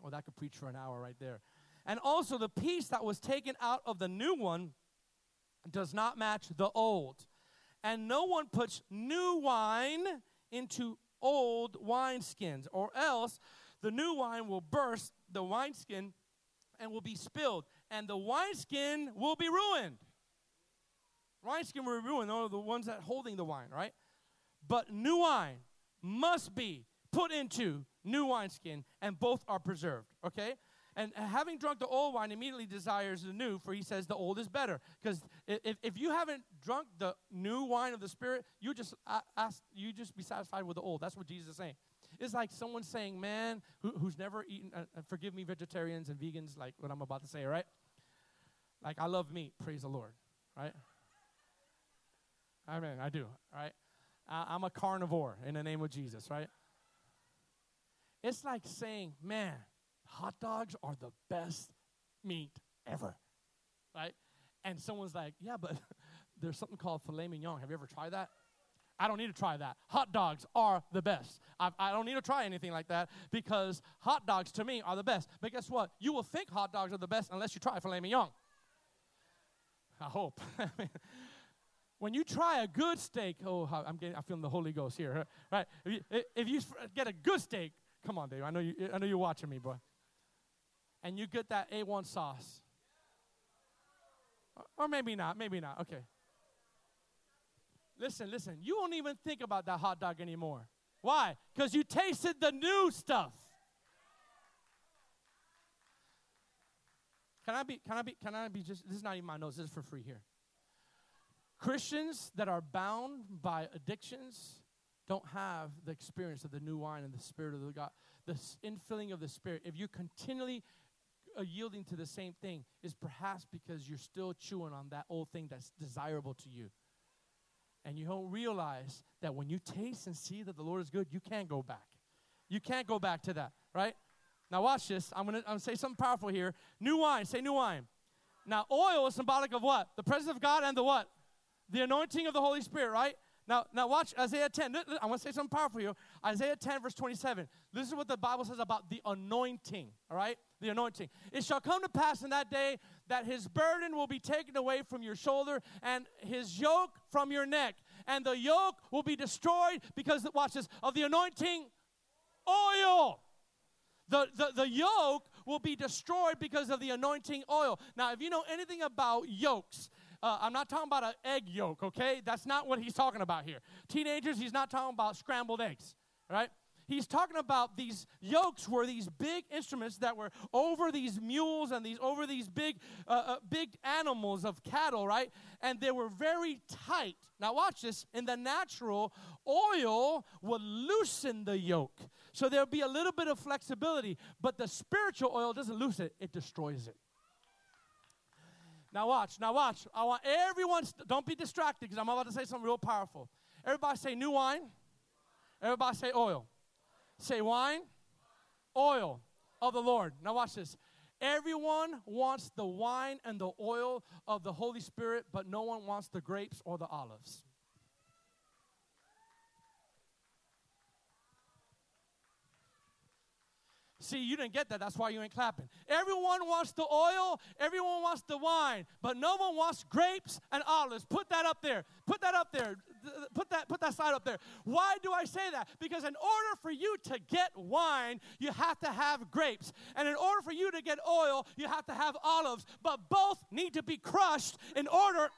Well, that could preach for an hour right there. And also, the piece that was taken out of the new one does not match the old. And no one puts new wine into old wineskins, or else the new wine will burst the wineskin and will be spilled, and the wineskin will be ruined. Wineskin will be ruined, are the ones that holding the wine, right? But new wine must be put into new wineskin, and both are preserved, okay? And having drunk the old wine immediately desires the new, for he says the old is better. Because if, if you haven't drunk the new wine of the Spirit, you just ask, you just be satisfied with the old. That's what Jesus is saying. It's like someone saying, man, who, who's never eaten, uh, uh, forgive me, vegetarians and vegans, like what I'm about to say, right? Like, I love meat, praise the Lord, right? I mean, I do, right? I, I'm a carnivore in the name of Jesus, right? It's like saying, man, hot dogs are the best meat ever, right? And someone's like, yeah, but there's something called filet mignon. Have you ever tried that? I don't need to try that. Hot dogs are the best. I, I, don't need to try anything like that because hot dogs to me are the best. But guess what? You will think hot dogs are the best unless you try filet mignon. I hope. when you try a good steak, oh, I'm getting, I'm feeling the Holy Ghost here, right? If you, if you get a good steak, come on, Dave. I know you. I know you're watching me, boy. And you get that A1 sauce, or maybe not. Maybe not. Okay. Listen, listen. You won't even think about that hot dog anymore. Why? Because you tasted the new stuff. Can I be, can I be, can I be just, this is not even my notes, this is for free here. Christians that are bound by addictions don't have the experience of the new wine and the Spirit of the God, the infilling of the Spirit. If you're continually uh, yielding to the same thing, is perhaps because you're still chewing on that old thing that's desirable to you. And you don't realize that when you taste and see that the Lord is good, you can't go back. You can't go back to that, right? Now, watch this. I'm to I'm gonna say something powerful here. New wine. Say new wine. Now, oil is symbolic of what? The presence of God and the what? The anointing of the Holy Spirit, right? Now, now watch Isaiah 10. I want to say something powerful here. Isaiah 10, verse 27. This is what the Bible says about the anointing, all right? The anointing. It shall come to pass in that day that his burden will be taken away from your shoulder and his yoke from your neck. And the yoke will be destroyed because, watch this, of the anointing oil. The, the, the yoke will be destroyed because of the anointing oil. Now, if you know anything about yokes, uh, I'm not talking about an egg yolk, okay? That's not what he's talking about here. Teenagers, he's not talking about scrambled eggs, right? He's talking about these yokes were these big instruments that were over these mules and these over these big uh, uh, big animals of cattle, right? And they were very tight. Now watch this. In the natural, oil would loosen the yoke. So there'll be a little bit of flexibility, but the spiritual oil doesn't loosen it, it destroys it. Now watch, now watch. I want everyone, st- don't be distracted because I'm about to say something real powerful. Everybody say new wine. Everybody say oil. Say wine, oil of the Lord. Now watch this. Everyone wants the wine and the oil of the Holy Spirit, but no one wants the grapes or the olives. See, you didn't get that. That's why you ain't clapping. Everyone wants the oil, everyone wants the wine, but no one wants grapes and olives. Put that up there. Put that up there. Put that put that slide up there. Why do I say that? Because in order for you to get wine, you have to have grapes. And in order for you to get oil, you have to have olives. But both need to be crushed in order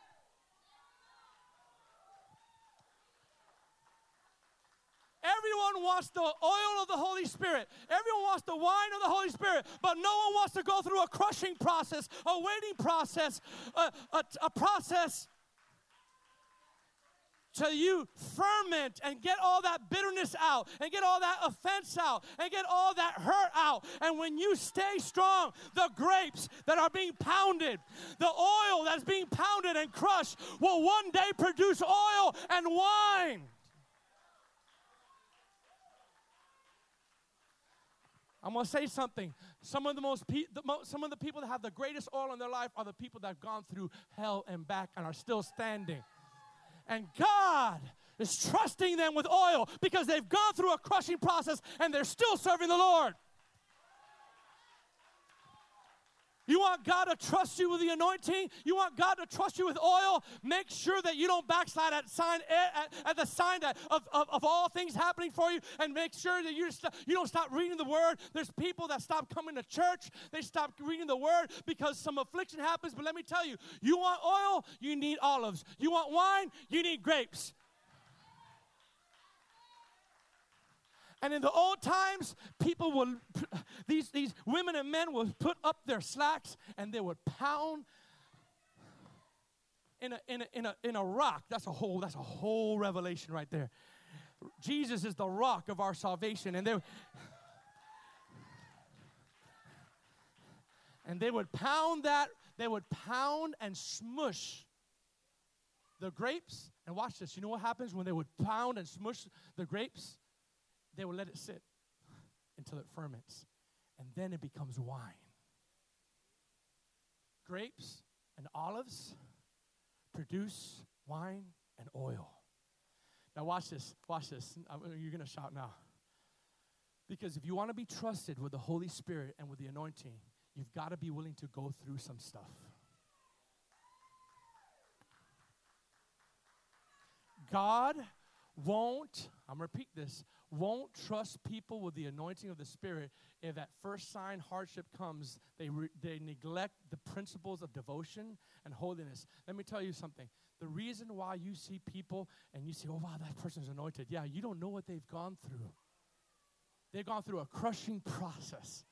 Everyone wants the oil of the Holy Spirit. Everyone wants the wine of the Holy Spirit, but no one wants to go through a crushing process, a waiting process, a, a, a process till you ferment and get all that bitterness out and get all that offense out and get all that hurt out. And when you stay strong, the grapes that are being pounded, the oil that's being pounded and crushed will one day produce oil and wine. I'm going to say something. Some of the most pe- the mo- some of the people that have the greatest oil in their life are the people that have gone through hell and back and are still standing. And God is trusting them with oil because they've gone through a crushing process and they're still serving the Lord. You want God to trust you with the anointing? You want God to trust you with oil? Make sure that you don't backslide at, sign, eh, at, at the sign of, of, of, all things happening for you and make sure that you, st- you don't stop reading the word. There's people that stop coming to church. They stop reading the word because some affliction happens. But let me tell you, you want oil? You need olives. You want wine? You need grapes. And in the old times, people would, these, these women and men would put up their slacks and they would pound in a, in a, in a, in a rock. That's a whole, that's a whole revelation right there. Jesus is the rock of our salvation. And they, and they would pound that, they would pound and smush the grapes, and watch this. You know what happens when they would pound and smush the grapes? They will let it sit until it ferments, and then it becomes wine. Grapes and olives produce wine and oil. Now, watch this. Watch this. You're going to shout now. Because if you want to be trusted with the Holy Spirit and with the anointing, you've got to be willing to go through some stuff. God won't, I'm going to repeat this, won't trust people with the anointing of the Spirit if at first sign hardship comes, they, re, they neglect the principles of devotion and holiness. Let me tell you something. The reason why you see people and you say, oh, wow, that person's anointed, yeah, you don't know what they've gone through. They've gone through a crushing process.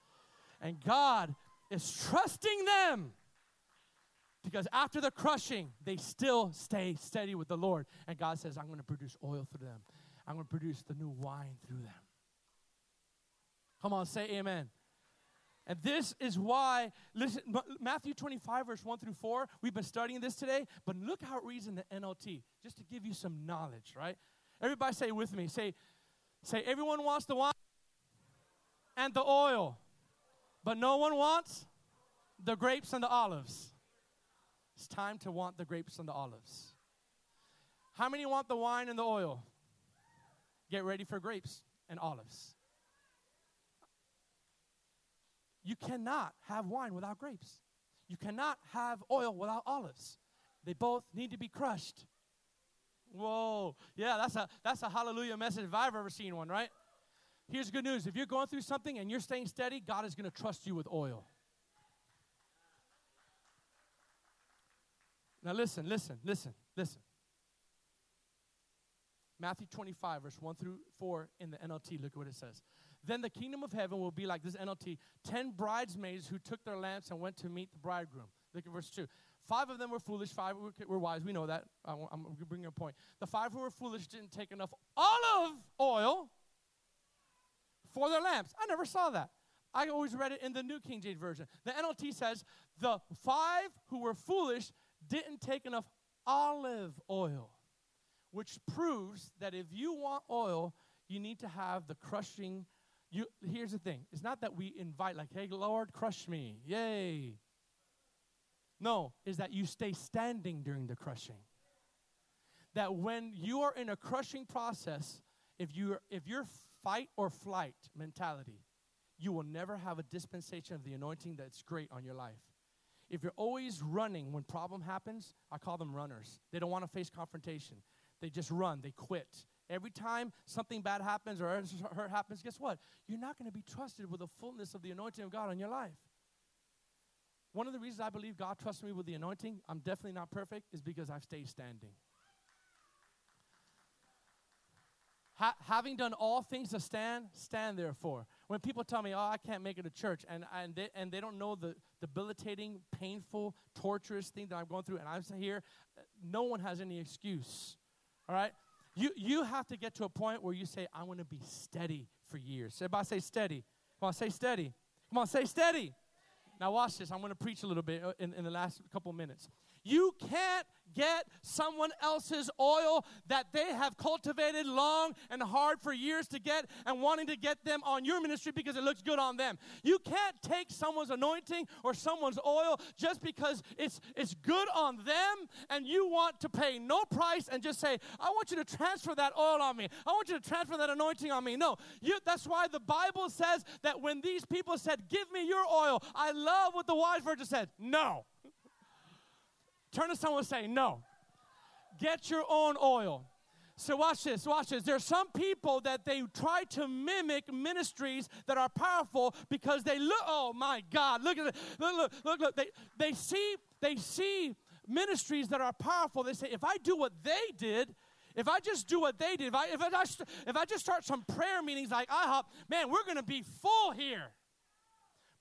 And God is trusting them because after the crushing, they still stay steady with the Lord. And God says, I'm going to produce oil through them, I'm going to produce the new wine through them. Come on, say amen. And this is why, listen, Matthew 25, verse 1 through 4, we've been studying this today, but look how it reads in the NLT, just to give you some knowledge, right? Everybody say with me. Say, say, everyone wants the wine and the oil, but no one wants the grapes and the olives. It's time to want the grapes and the olives. How many want the wine and the oil? Get ready for grapes and olives. You cannot have wine without grapes. You cannot have oil without olives. They both need to be crushed. Whoa. Yeah, that's a that's a hallelujah message if I've ever seen one, right? Here's good news. If you're going through something and you're staying steady, God is going to trust you with oil. Now listen, listen, listen, listen. Matthew 25, verse 1 through 4 in the NLT, look at what it says. Then the kingdom of heaven will be like this NLT 10 bridesmaids who took their lamps and went to meet the bridegroom. Look at verse 2. Five of them were foolish, five were, wise. We know that. I'm, I'm going to bring a point. The five who were foolish didn't take enough olive oil for their lamps. I never saw that. I always read it in the New King James Version. The NLT says the five who were foolish didn't take enough olive oil, which proves that if you want oil, you need to have the crushing. You, here's the thing it's not that we invite, like, hey, Lord, crush me. Yay. No, is that you stay standing during the crushing. That when you are in a crushing process, if you're if you're fight or flight mentality, you will never have a dispensation of the anointing that's great on your life. If you're always running when problem happens, I call them runners. They don't want to face confrontation. They just run, they quit. Every time something bad happens or hurt happens, guess what? You're not going to be trusted with the fullness of the anointing of God on your life. One of the reasons I believe God trusts me with the anointing, I'm definitely not perfect, is because I've stayed standing. Ha- having done all things to stand, stand therefore. When people tell me, oh, I can't make it to church, and, and, they, and they don't know the debilitating, painful, torturous thing that I'm going through, and I'm here, uh, no one has any excuse. All right? You, you have to get to a point where you say, I want to be steady for years. Everybody say steady. Come on, say steady. Come on, say steady. Now, watch this. I'm going to preach a little bit uh, in, in the last couple minutes. You can't get someone else's oil that they have cultivated long and hard for years to get and wanting to get them on your ministry because it looks good on them. You can't take someone's anointing or someone's oil just because it's it's good on them and you want to pay no price and just say, "I want you to transfer that oil on me. I want you to transfer that anointing on me." No. You that's why the Bible says that when these people said, "Give me your oil." I love what the wise virgin said. No. Turn to someone and say, No. Get your own oil. So watch this, watch this. There's some people that they try to mimic ministries that are powerful because they look, oh my God, look at it. Look, look, look, look. They, they see, they see ministries that are powerful. They say, if I do what they did, if I just do what they did, if I, if I, if I just start some prayer meetings like IHOP, man, we're going to be full here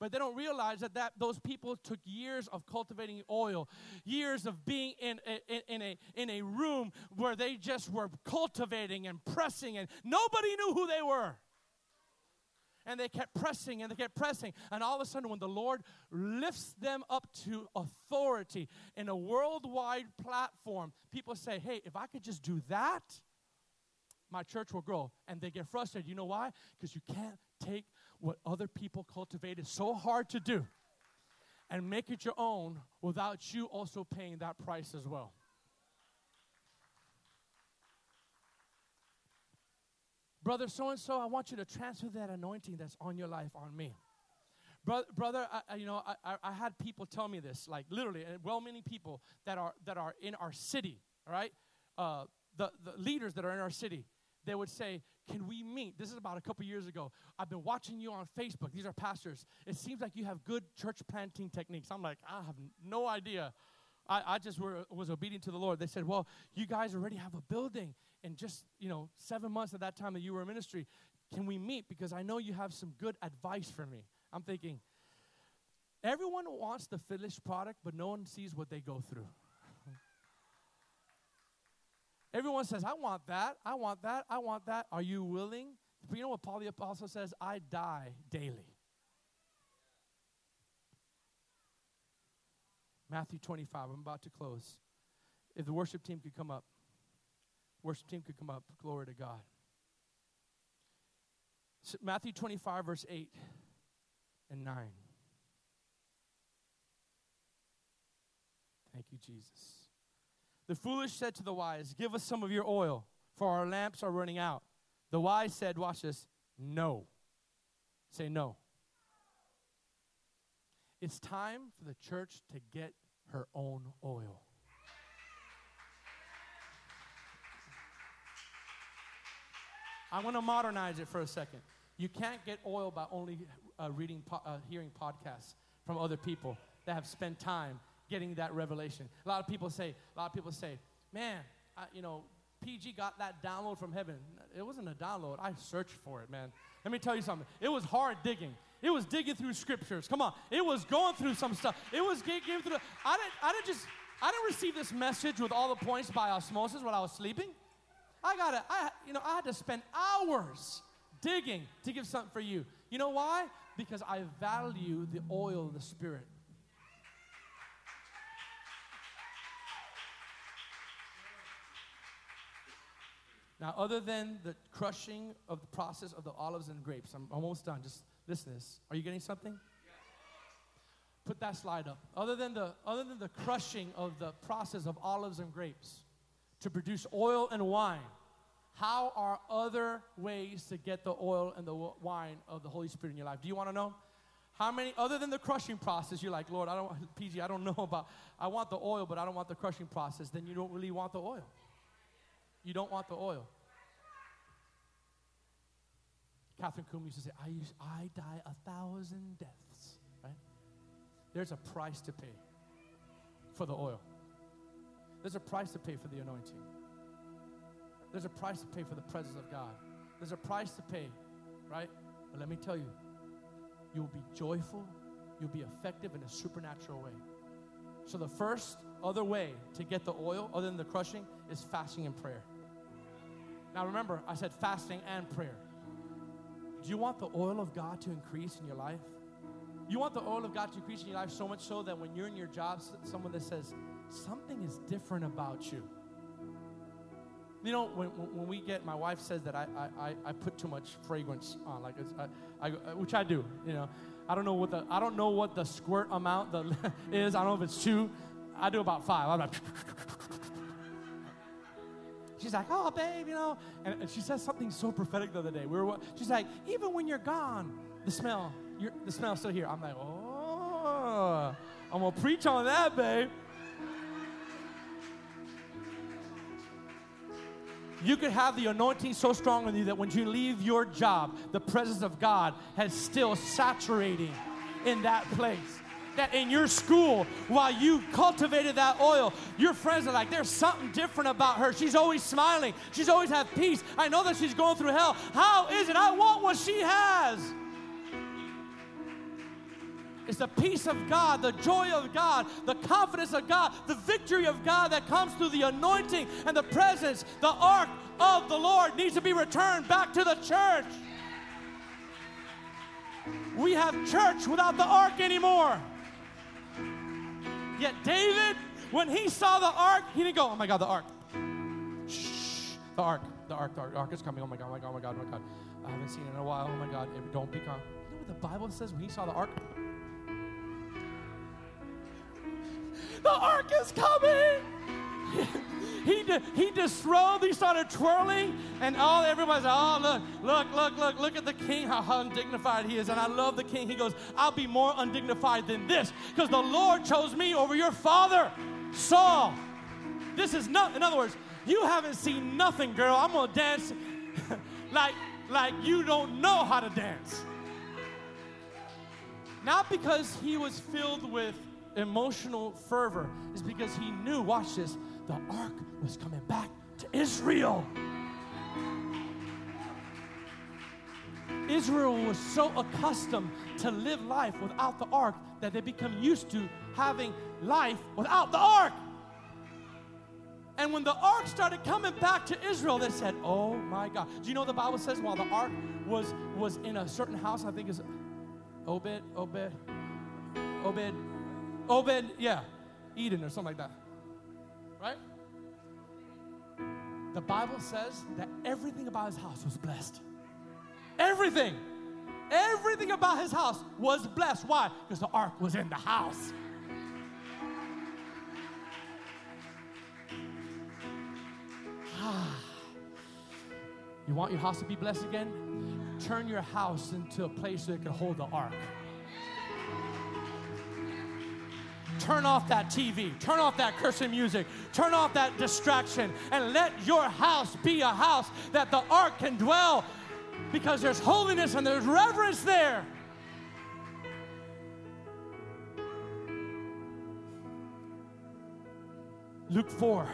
but they don't realize that, that those people took years of cultivating oil, years of being in a, in, in, a, in a room where they just were cultivating and pressing, and nobody knew who they were. And they kept pressing and they kept pressing. And all of a sudden, when the Lord lifts them up to authority in a worldwide platform, people say, hey, if I could just do that, my church will grow. And they get frustrated. You know why? Because you can't take what other people cultivated so hard to do and make it your own without you also paying that price as well. Brother so and so, I want you to transfer that anointing that's on your life on me. Brother, brother I, you know, I, I had people tell me this, like literally, and well, many people that are that are in our city, all right, uh, the the leaders that are in our city, they would say, "Can we meet?" This is about a couple years ago. I've been watching you on Facebook. These are pastors. It seems like you have good church planting techniques. I'm like, I have no idea. I, I just were, was obedient to the Lord. They said, "Well, you guys already have a building." in just, you know, seven months at that time that you were in ministry, can we meet? Because I know you have some good advice for me. I'm thinking, everyone wants the finished product, but no one sees what they go through. Everyone says, I want that, I want that, I want that. Are you willing? But you know what Paul the Apostle says? I die daily. Matthew 25, I'm about to close. If the worship team could come up. Worship team could come up. Glory to God. So Matthew 25, verse 8 and 9. Thank you, Jesus. The foolish said to the wise, Give us some of your oil, for our lamps are running out. The wise said, Watch this, no. Say no. It's time for the church to get her own oil. I want to modernize it for a second. You can't get oil by only uh, reading, po- uh, hearing podcasts from other people that have spent time getting that revelation. A lot of people say, a lot of people say, man, I, you know, PG got that download from heaven. It wasn't a download. I searched for it, man. Let me tell you something. It was hard digging. It was digging through scriptures. Come on. It was going through some stuff. It was getting through. I didn't. I didn't just. I didn't receive this message with all the points by osmosis while I was sleeping. I gotta, I, you know, I had to spend hours digging to give something for you. You know why? Because I value the oil of the Spirit. Now, other than the crushing of the process of the olives and grapes, I'm almost done. Just listen to this. Are you getting something? Put that slide up. Other than the other than the crushing of the process of olives and grapes, to produce oil and wine. How are other ways to get the oil and the wine of the Holy Spirit in your life? Do you want to know? How many, other than the crushing process, you're like, Lord, I don't, PG, I don't know about, I want the oil, but I don't want the crushing process. Then you don't really want the oil. You don't want the oil. Kathryn Kuhlman used to say, I, use, I die a thousand deaths, right? There's a price to pay for the oil. There's a price to pay for the anointing. There's a price to pay for the presence of God. There's a price to pay, right? But let me tell you, you'll be joyful, you'll be effective in a supernatural way. So, the first other way to get the oil, other than the crushing, is fasting and prayer. Now, remember, I said fasting and prayer. Do you want the oil of God to increase in your life? You want the oil of God to increase in your life so much so that when you're in your job, someone that says, something is different about you. You know, when, when we get, my wife says that I, I, I put too much fragrance on, like I, I, which I do. You know, I don't know what the I don't know what the squirt amount the is. I don't know if it's two. I do about five. I'm like. She's like, oh, babe, you know. And, and, she says something so prophetic the other day. We were, she's like, even when you're gone, the smell, the smell's still here. I'm like, oh, I'm gonna preach on that, babe. You could have the anointing so strong on you that when you leave your job, the presence of God has still saturating in that place. That in your school, while you cultivated that oil, your friends are like, there's something different about her. She's always smiling. She's always had peace. I know that she's going through hell. How is it? I want what she has. It's the peace of God, the joy of God, the confidence of God, the victory of God that comes through the anointing and the presence. The ark of the Lord needs to be returned back to the church. we have church without the ark anymore. Yet David, when he saw the ark, he didn't go, oh my God, the ark. Shh, the ark, the ark, the ark, the ark is coming. Oh my God, oh my God, oh my God, oh my God. I haven't seen it in a while. Oh my God, don't be calm. You know what the Bible says when he saw the ark? the ark is coming. he, he disrobed, he started twirling, and all everybody's like, oh, look, look, look, look, look at the king, how undignified he is. And I love the king. He goes, I'll be more undignified than this because the Lord chose me over your father, Saul. This is not, in other words, you haven't seen nothing, girl. I'm going to dance like, like you don't know how to dance. Not because he was filled with emotional fervor, is because he knew, watch this, the ark was coming back to Israel. Israel was so accustomed to live life without the ark that they become used to having life without the ark. And when the ark started coming back to Israel, they said, "Oh my God!" Do you know the Bible says while the ark was was in a certain house, I think is Obed, Obed, Obed, Obed, yeah, Eden or something like that right? The Bible says that everything about his house was blessed. Everything. Everything about his house was blessed. Why? Because the ark was in the house. you want your house to be blessed again? Turn your house into a place that can hold the ark. Turn off that TV, turn off that cursing music, turn off that distraction, and let your house be a house that the ark can dwell because there's holiness and there's reverence there. Luke 4,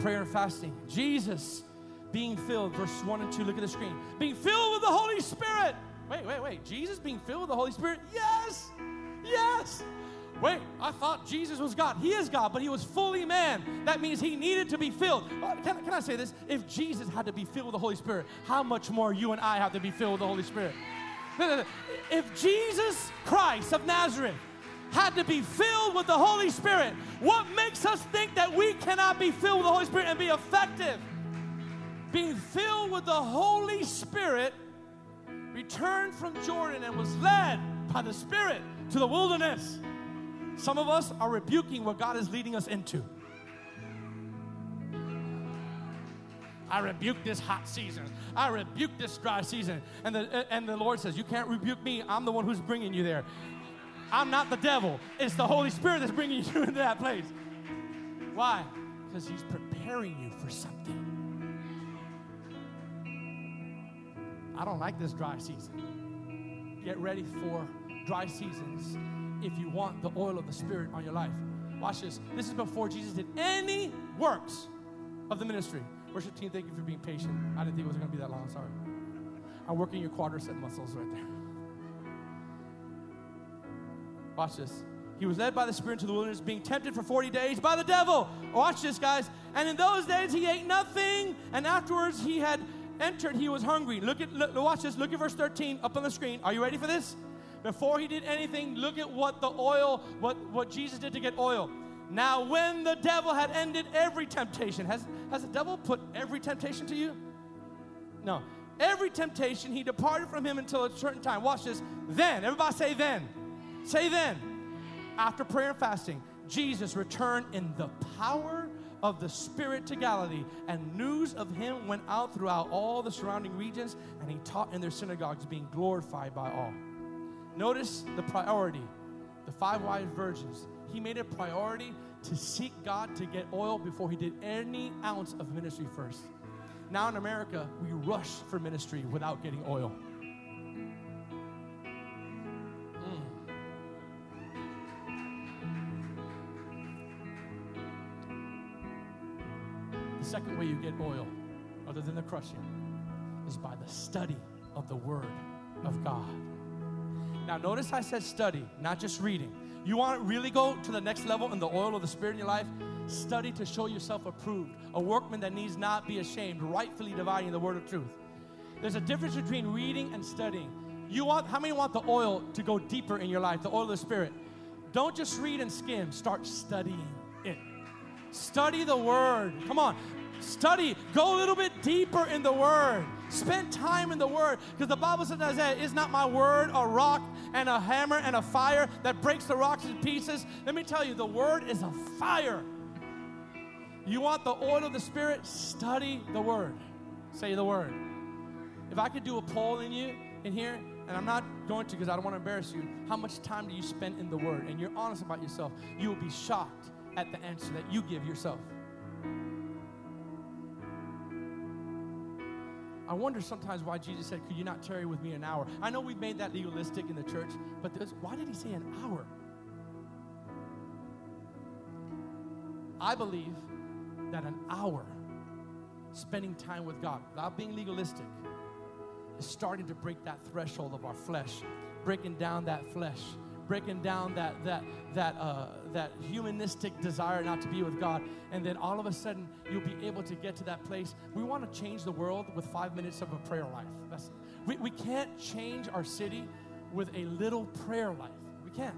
prayer and fasting. Jesus being filled, verse 1 and 2, look at the screen. Being filled with the Holy Spirit. Wait, wait, wait. Jesus being filled with the Holy Spirit? Yes, yes. Wait, I thought Jesus was God. He is God, but he was fully man. That means he needed to be filled. Uh, can, can I say this? If Jesus had to be filled with the Holy Spirit, how much more you and I have to be filled with the Holy Spirit? If Jesus Christ of Nazareth had to be filled with the Holy Spirit, what makes us think that we cannot be filled with the Holy Spirit and be effective? Being filled with the Holy Spirit, returned from Jordan and was led by the Spirit to the wilderness some of us are rebuking what God is leading us into. I rebuke this hot season. I rebuke this dry season. And the, and the Lord says, You can't rebuke me. I'm the one who's bringing you there. I'm not the devil. It's the Holy Spirit that's bringing you into that place. Why? Because He's preparing you for something. I don't like this dry season. Get ready for dry seasons if you want the oil of the Spirit on your life. Watch this. This is before Jesus did any works of the ministry. Worship team, thank you for being patient. I didn't think it was going to be that long. Sorry. I'm working your quadricep muscles right there. Watch this. He was led by the Spirit to the wilderness, being tempted for 40 days by the devil. Watch this, guys. And in those days he ate nothing, and afterwards he had entered, he was hungry. Look at, look, watch this. Look at verse 13 up on the screen. Are you ready for this? Before he did anything, look at what the oil, what, what Jesus did to get oil. Now, when the devil had ended every temptation, has, has the devil put every temptation to you? No. Every temptation, he departed from him until a certain time. Watch this. Then, everybody say then. Say then. After prayer and fasting, Jesus returned in the power of the Spirit to Galilee, and news of him went out throughout all the surrounding regions, and he taught in their synagogues, being glorified by all. Notice the priority. The five wise virgins. He made a priority to seek God to get oil before he did any ounce of ministry first. Now in America, we rush for ministry without getting oil. Mm. The second way you get oil, other than the crushing, is by the study of the Word of God. Now, notice I said study, not just reading. You want to really go to the next level in the oil of the Spirit in your life? Study to show yourself approved, a workman that needs not be ashamed, rightfully dividing the word of truth. There's a difference between reading and studying. You want how many want the oil to go deeper in your life, the oil of the Spirit? Don't just read and skim, start studying it. Study the word. Come on. Study. Go a little bit deeper in the word. Spend time in the word. Because the Bible says, Isaiah, is not my word a rock and a hammer and a fire that breaks the rocks in pieces? Let me tell you, the word is a fire. You want the oil of the Spirit? Study the word. Say the word. If I could do a poll in you in here, and I'm not going to because I don't want to embarrass you, how much time do you spend in the Word? And you're honest about yourself, you will be shocked at the answer that you give yourself. I wonder sometimes why Jesus said, Could you not tarry with me an hour? I know we've made that legalistic in the church, but why did he say an hour? I believe that an hour spending time with God, without being legalistic, is starting to break that threshold of our flesh, breaking down that flesh, breaking down that that that uh, that humanistic desire not to be with God, and then all of a sudden you'll be able to get to that place. We want to change the world with five minutes of a prayer life. That's, we, we can't change our city with a little prayer life. We can't.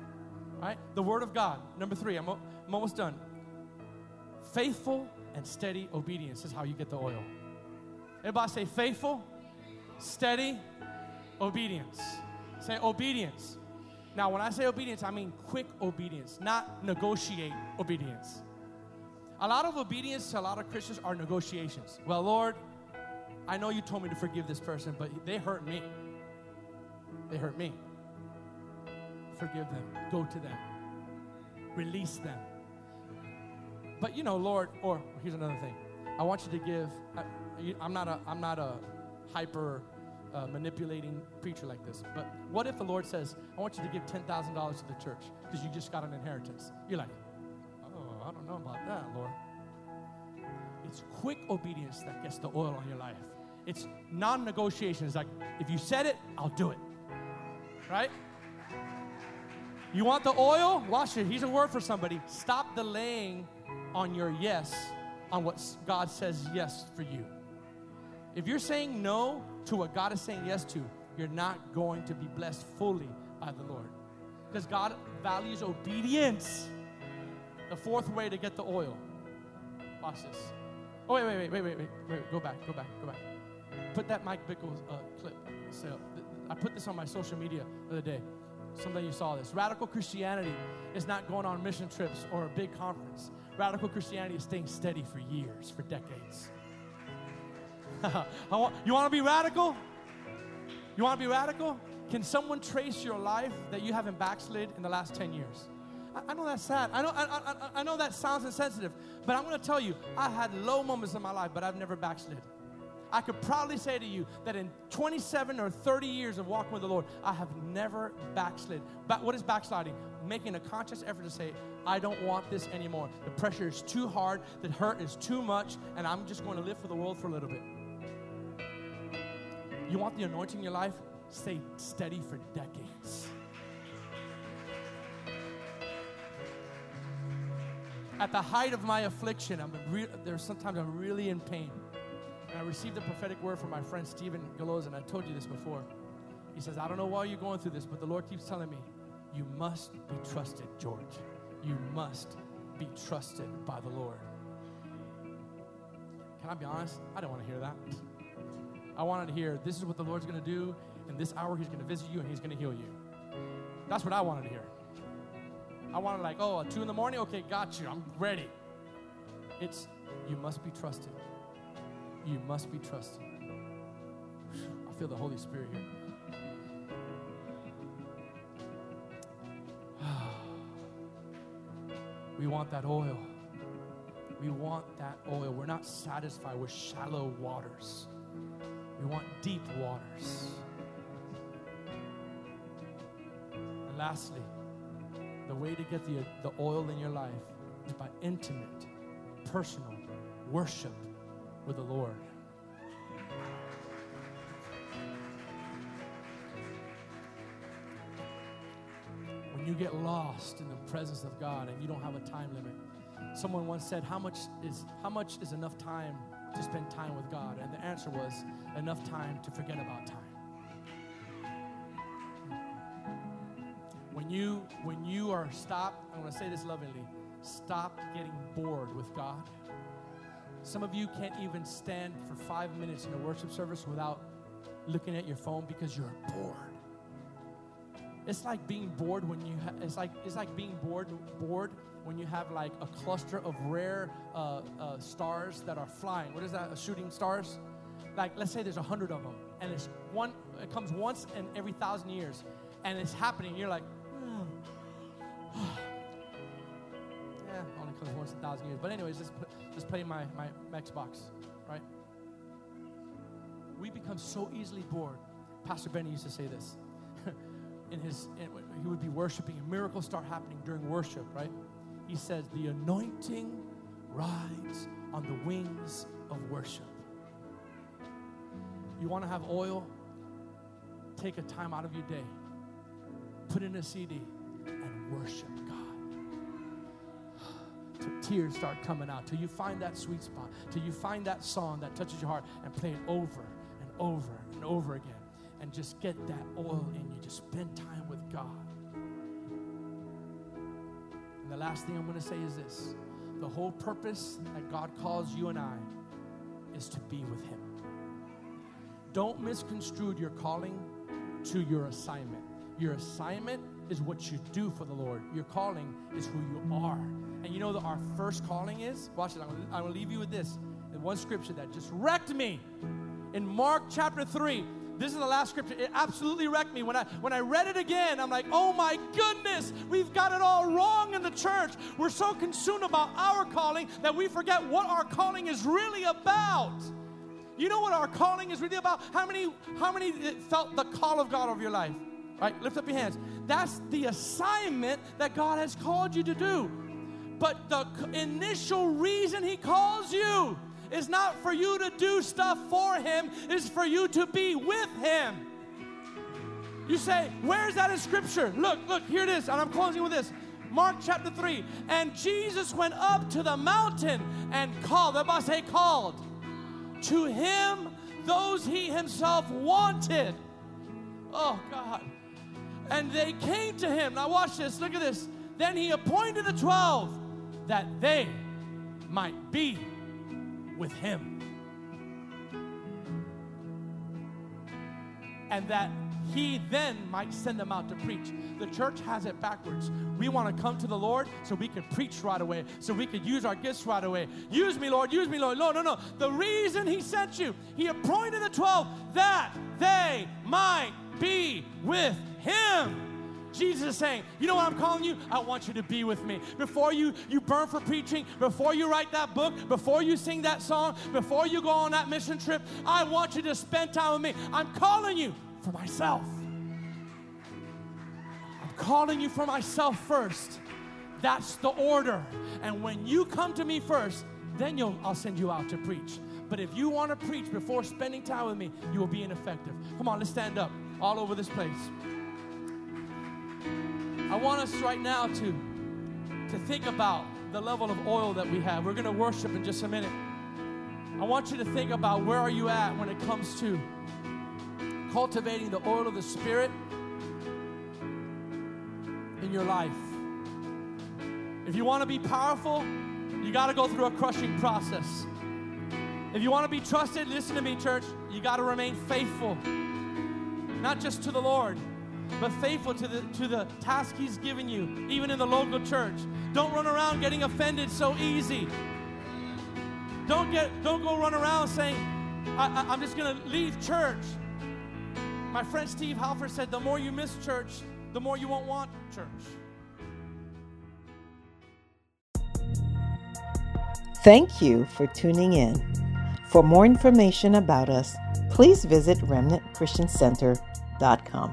Right? The Word of God. Number three. I'm, I'm almost done. Faithful and steady obedience is how you get the oil. Everybody say faithful steady obedience. Say obedience. Now, when I say obedience, I mean quick obedience, not negotiate obedience. A lot of obedience to a lot of Christians are negotiations. Well, Lord, I know you told me to forgive this person, but they hurt me. They hurt me. Forgive them. Go to them. Release them. But you know, Lord, or here's another thing. I want you to give. I, I'm not a. I'm not a hyper uh, manipulating preacher like this. But what if the Lord says, I want you to give $10,000 to the church because you just got an inheritance? You're like, oh, I don't know about that, Lord. It's quick obedience that gets the oil on your life. It's non negotiation. It's like, if you said it, I'll do it. Right? You want the oil? Watch it. Here's a word for somebody. Stop delaying on your yes on what God says yes for you. If you're saying no to what God is saying yes to, you're not going to be blessed fully by the Lord. Because God values obedience. The fourth way to get the oil. Watch this. Oh, wait, wait, wait, wait, wait, wait, wait. Go back, go back, go back. Put that Mike Bickle uh, clip. So, I put this on my social media the other day. Some of you saw this. Radical Christianity is not going on mission trips or a big conference. Radical Christianity is staying steady for years, for decades. want, you want to be radical? You want to be radical? Can someone trace your life that you haven't backslid in the last 10 years? I, I know that's sad. I know, I, I, I know that sounds insensitive, but I'm going to tell you, I had low moments in my life, but I've never backslid. I could proudly say to you that in 27 or 30 years of walking with the Lord, I have never backslid. But what is backsliding? Making a conscious effort to say, I don't want this anymore. The pressure is too hard, the hurt is too much, and I'm just going to live for the world for a little bit. You want the anointing in your life? Stay steady for decades. At the height of my affliction, I'm re- there's sometimes I'm really in pain. And I received a prophetic word from my friend Stephen Galoz, and I told you this before. He says, I don't know why you're going through this, but the Lord keeps telling me, you must be trusted, George. You must be trusted by the Lord. Can I be honest? I don't want to hear that. I wanted to hear this is what the Lord's going to do. In this hour, He's going to visit you and He's going to heal you. That's what I wanted to hear. I wanted, like, oh, at 2 in the morning? Okay, got you. I'm ready. It's, you must be trusted. You must be trusted. I feel the Holy Spirit here. we want that oil. We want that oil. We're not satisfied with shallow waters. We want deep waters. And lastly, the way to get the, the oil in your life is by intimate, personal worship with the Lord. When you get lost in the presence of God and you don't have a time limit, someone once said, "How much is how much is enough time to spend time with God? And the answer was enough time to forget about time. When you when you are stop, I'm going to say this lovingly, stop getting bored with God. Some of you can't even stand for 5 minutes in a worship service without looking at your phone because you're bored. It's like being bored when you. Ha- it's like it's like being bored bored when you have like a cluster of rare uh, uh, stars that are flying. What is that? A shooting stars? Like let's say there's a hundred of them, and it's one. It comes once in every thousand years, and it's happening. You're like, yeah, only comes once in a thousand years. But anyways, just just play my my Xbox, right? We become so easily bored. Pastor Benny used to say this. In his, he would be worshiping, and miracles start happening during worship, right? He says, The anointing rides on the wings of worship. You want to have oil? Take a time out of your day, put in a CD, and worship God. Till tears start coming out, till you find that sweet spot, till you find that song that touches your heart, and play it over and over and over again and just get that oil in you. Just spend time with God. And the last thing I'm going to say is this the whole purpose that God calls you and I is to be with Him. Don't misconstrue your calling to your assignment. Your assignment is what you do for the Lord. Your calling is who you are. And you know that our first calling is? Watch it. I'm going to leave you with this. One scripture that just wrecked me. In Mark chapter 3, this is the last scripture. It absolutely wrecked me. When I when I read it again, I'm like, oh my goodness, we've got it all wrong in the church. We're so consumed about our calling that we forget what our calling is really about. You know what our calling is really about? How many, how many felt the call of God over your life? Right? Lift up your hands. That's the assignment that God has called you to do. But the initial reason He calls you is not for you to do stuff for Him, it's for you to be with Him. You say, Where's that in Scripture? Look, look, here it is. And I'm closing with this. Mark chapter 3. And Jesus went up to the mountain and called. Everybody say, called. To him those he himself wanted. Oh, God. And they came to him. Now, watch this. Look at this. Then he appointed the 12 that they might be with him. And that he then might send them out to preach. The church has it backwards. We want to come to the Lord so we can preach right away, so we could use our gifts right away. Use me, Lord, use me, Lord. No, no, no. The reason he sent you, he appointed the 12 that they might be with him. Jesus is saying, you know what I'm calling you? I want you to be with me. Before you, you burn for preaching, before you write that book, before you sing that song, before you go on that mission trip, I want you to spend time with me. I'm calling you for myself. I'm calling you for myself first. That's the order. And when you come to me first, then I'll send you out to preach. But if you want to preach before spending time with me, you will be ineffective. Come on, let's stand up all over this place. I want us right now to, to think about the level of oil that we have. We're going to worship in just a minute. I want you to think about where are you at when it comes to cultivating the oil of the Spirit in your life. If you want to be powerful, you got to go through a crushing process. If you want to be trusted, listen to me, church, you got to remain faithful, not just to the Lord, but faithful to the, to the task He's given you, even in the local church. Don't run around getting offended so easy. Don't, get, don't go run around saying, I, am just going to leave church. My friend Steve Halford said, the more you miss church, the more you won't want church. Thank you for tuning in. For more information about us, please visit remnantchristiancenter.com.